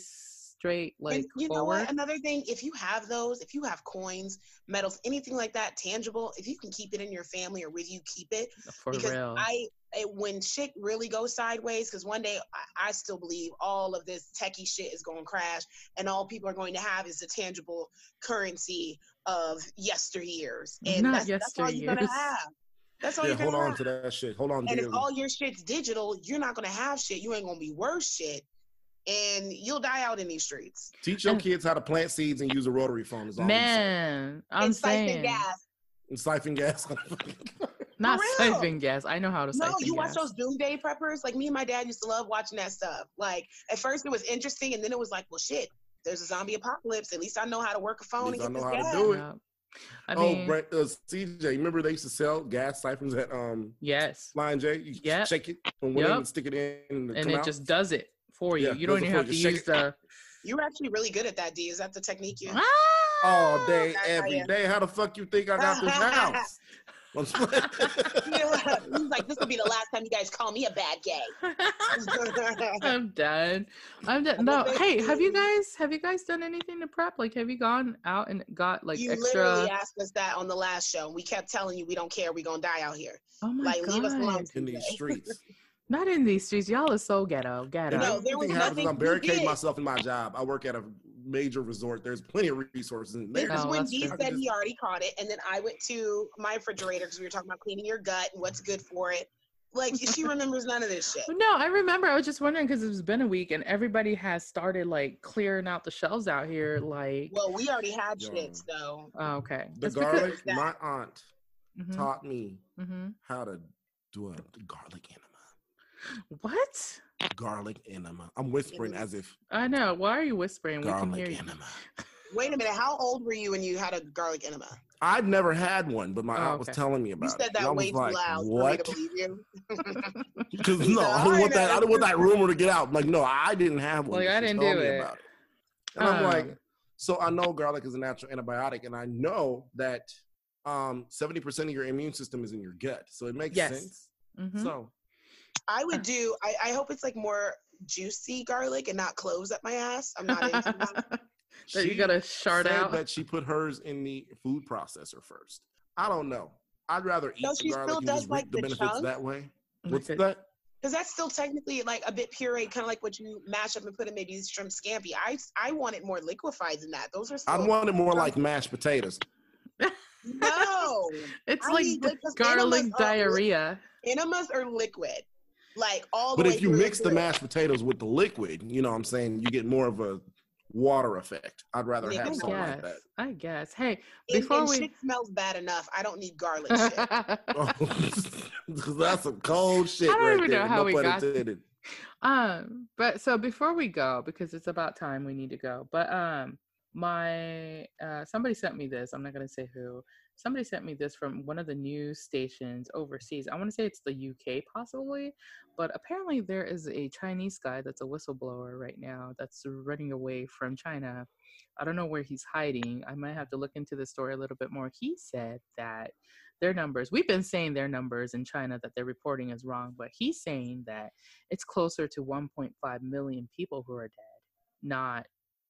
straight like and you know what? Another thing, if you have those, if you have coins, metals, anything like that, tangible, if you can keep it in your family or with you, keep it. for because real I, it, when shit really goes sideways, because one day I, I still believe all of this techie shit is going to crash, and all people are going to have is the tangible currency of yesteryears, and Not that's, that's all you're gonna have. That's all Yeah, you're gonna hold on have. to that shit. Hold on And dearly. if all your shit's digital, you're not gonna have shit. You ain't gonna be worth shit, and you'll die out in these streets. Teach your And- kids how to plant seeds and use a rotary phone. Is all I'm saying. i'm and siphon gas. And siphon gas. not siphon gas i know how to No, siphon you gas watch those doomsday preppers. Like me and my dad used to love watching that stuff. Like at first it was interesting, and then it was like, well, shit. There's a zombie apocalypse. At least I know how to work a phone least and I know this how to do it. Yep. i oh, Brent, uh, CJ, remember they used to sell gas siphons at um yes Flying J? You Yep. shake it and went Yep. stick it in and, and it out. just does it for you Yeah, you don't even have you. to shake use it. the You're actually really good at that, D. Is that the technique you? Ah! all day, That's how every you- day. How the fuck you think I got this house? I'm split. Yeah. He's like, this will be the last time you guys call me a bad gay. I'm done. I'm done. No, hey, have you guys have you guys done anything to prep? Like, have you gone out and got like you extra? literally asked us that on the last show. and We kept telling you we don't care. We're gonna die out here. oh my like, god! leave us alone. in these streets. Not in these streets. Y'all are so ghetto. Ghetto. No, there was Everything happens. nothing I'm barricading myself in my job. I work at a major resort. There's plenty of resources in This there. is Oh, when that's Dee true. said he already caught it, and then I went to my refrigerator because we were talking about cleaning your gut and what's good for it. Like she remembers none of this shit. No, I remember. I was just wondering because it's been a week and everybody has started like clearing out the shelves out here. Like, Well, we already had Yo. shit, so oh, okay. The That's garlic. that- My aunt Mhm, taught me mhm. how to do a garlic enema. What? Garlic enema. I'm whispering as if I know. Why are you whispering? We can hear garlic you. enema. wait a minute. How old were you when you had a garlic enema? I'd never had one, but my Oh, aunt was telling me You about said it. And I that was way too like, loud for What? to believe you. Because no, I "I didn't want that. I that's didn't want that rumor to get out. Like, no, I didn't have one. Like, I didn't told do me it. about it. And I'm like, Um, so I know garlic is a natural antibiotic, and I know that um 70% of your immune system is in your gut. So it makes Yes. sense. mhm. So I would do. I, I hope it's like more juicy garlic and not cloves up my ass. I'm not into that. that you gotta shard said out. that she put hers in the food processor first. I don't know. I'd rather eat So the she garlic still and does, just like, the the benefits chunks? Mm-hmm. that way. What's a- that? Because that's still technically like a bit pureed, kind of like what you mash up and put in maybe shrimp scampi. I I want it more liquefied than that. Those are still I'd want it more like mashed potatoes. no It's I like need garlic enemas are diarrhea. enemas are liquid, like all the But way if you mix the mashed potatoes with the liquid, you know what I'm saying, you get more of a water effect. I'd rather have I I something like guess. that. I guess. Hey, and, before and we shit smells bad enough. I don't need garlic shit. Oh, that's some cold shit I don't right even there. know how no we pun got- intended. um, but so before we go, because it's about time we need to go. But um, my uh, somebody sent me this. I'm not gonna say who. Somebody sent me this from one of the news stations overseas. I want to say it's the UK, possibly, but apparently there is a Chinese guy that's a whistleblower right now that's running away from China. I don't know where he's hiding. I might have to look into the story a little bit more. He said that their numbers. We've been saying their numbers in China that they're reporting is wrong, but he's saying that it's closer to 1.5 million people who are dead, not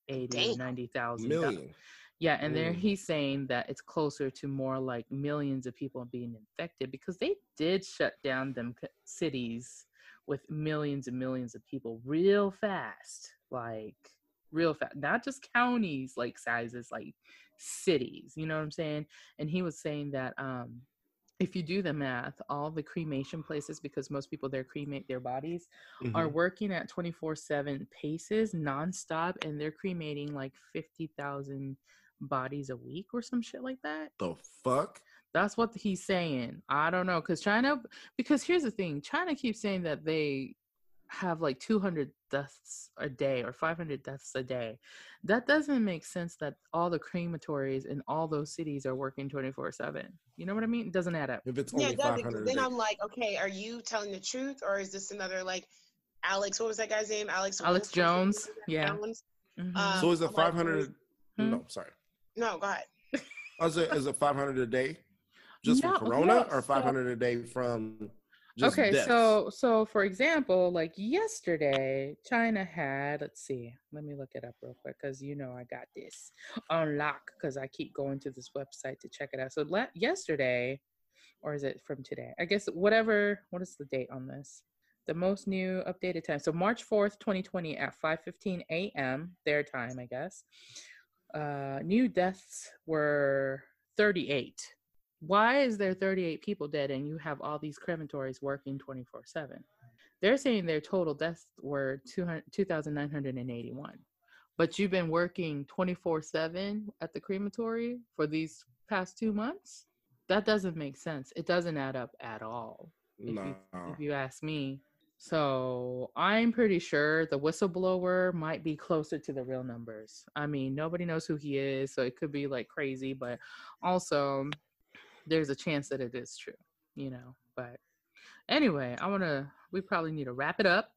80 Damn. or 90,000. Million. Yeah, and there Mm. he's saying that it's closer to more like millions of people being infected because they did shut down them c- cities with millions and millions of people real fast, like real fast, not just counties like sizes, like cities. You know what I'm saying? And he was saying that um if you do the math, all the cremation places, because most people there cremate their bodies, are Mhm. working at 24 7 paces nonstop and they're cremating like 50,000 bodies a week or some shit like that. the fuck? That's what he's saying. I don't know. Because China, because here's the thing China keeps saying that they have like 200 deaths a day or 500 deaths a day. That doesn't make sense that all the crematories in all those cities are working 24 7. You know what I mean? It doesn't add up. If it's Yeah, it does. five. Then I'm like, okay, are you telling the truth or is this another like Alex? What was that guy's name? Alex. Alex Wolf or something Jones, yeah. Jones? Mhm. Uh, So is it I'm like, five hundred? Hmm? No, sorry. No, go ahead. Oh, I said, is it five hundred a day, just No, from Corona, no, or so- five hundred a day from? Just okay deaths? so so for example like yesterday china had let's see let me look it up real quick because you know i got this on lock because i keep going to this website to check it out so la- yesterday or is it from today i guess whatever what is the date on this the most new updated time so march 4th 2020 at 5.15 a.m their time i guess uh new deaths were 38 why is there 38 people dead and you have all these crematories working 24 7 they're saying their total deaths were 200 2981 but you've been working 24 7 at the crematory for these past two months? That doesn't make sense. It doesn't add up at all if, Nah. you, if you ask me so i'm pretty sure the whistleblower might be closer to the real numbers i mean nobody knows who he is so it could be like crazy but also there's a chance that it is true, you know. But anyway, I want to, we probably need to wrap it up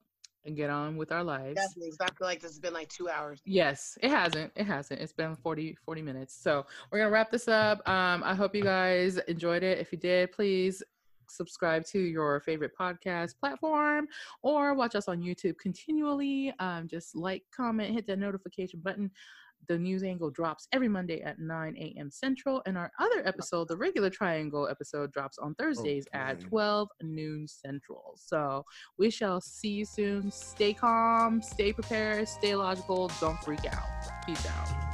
and get on with our lives. Definitely. I feel like this has been like two hours. Yes, it hasn't. It hasn't. It's been 40, 40 minutes. So we're going to wrap this up. Um, I hope you guys enjoyed it. If you did, please subscribe to your favorite podcast platform or watch us on YouTube continually. Um, just like, comment, hit that notification button. The news angle drops every Monday at 9 a.m. Central, and our other episode, the regular Triangle episode, drops on Thursdays at 12 noon Central. So we shall see you soon. Stay calm, stay prepared, stay logical, don't freak out. Peace out.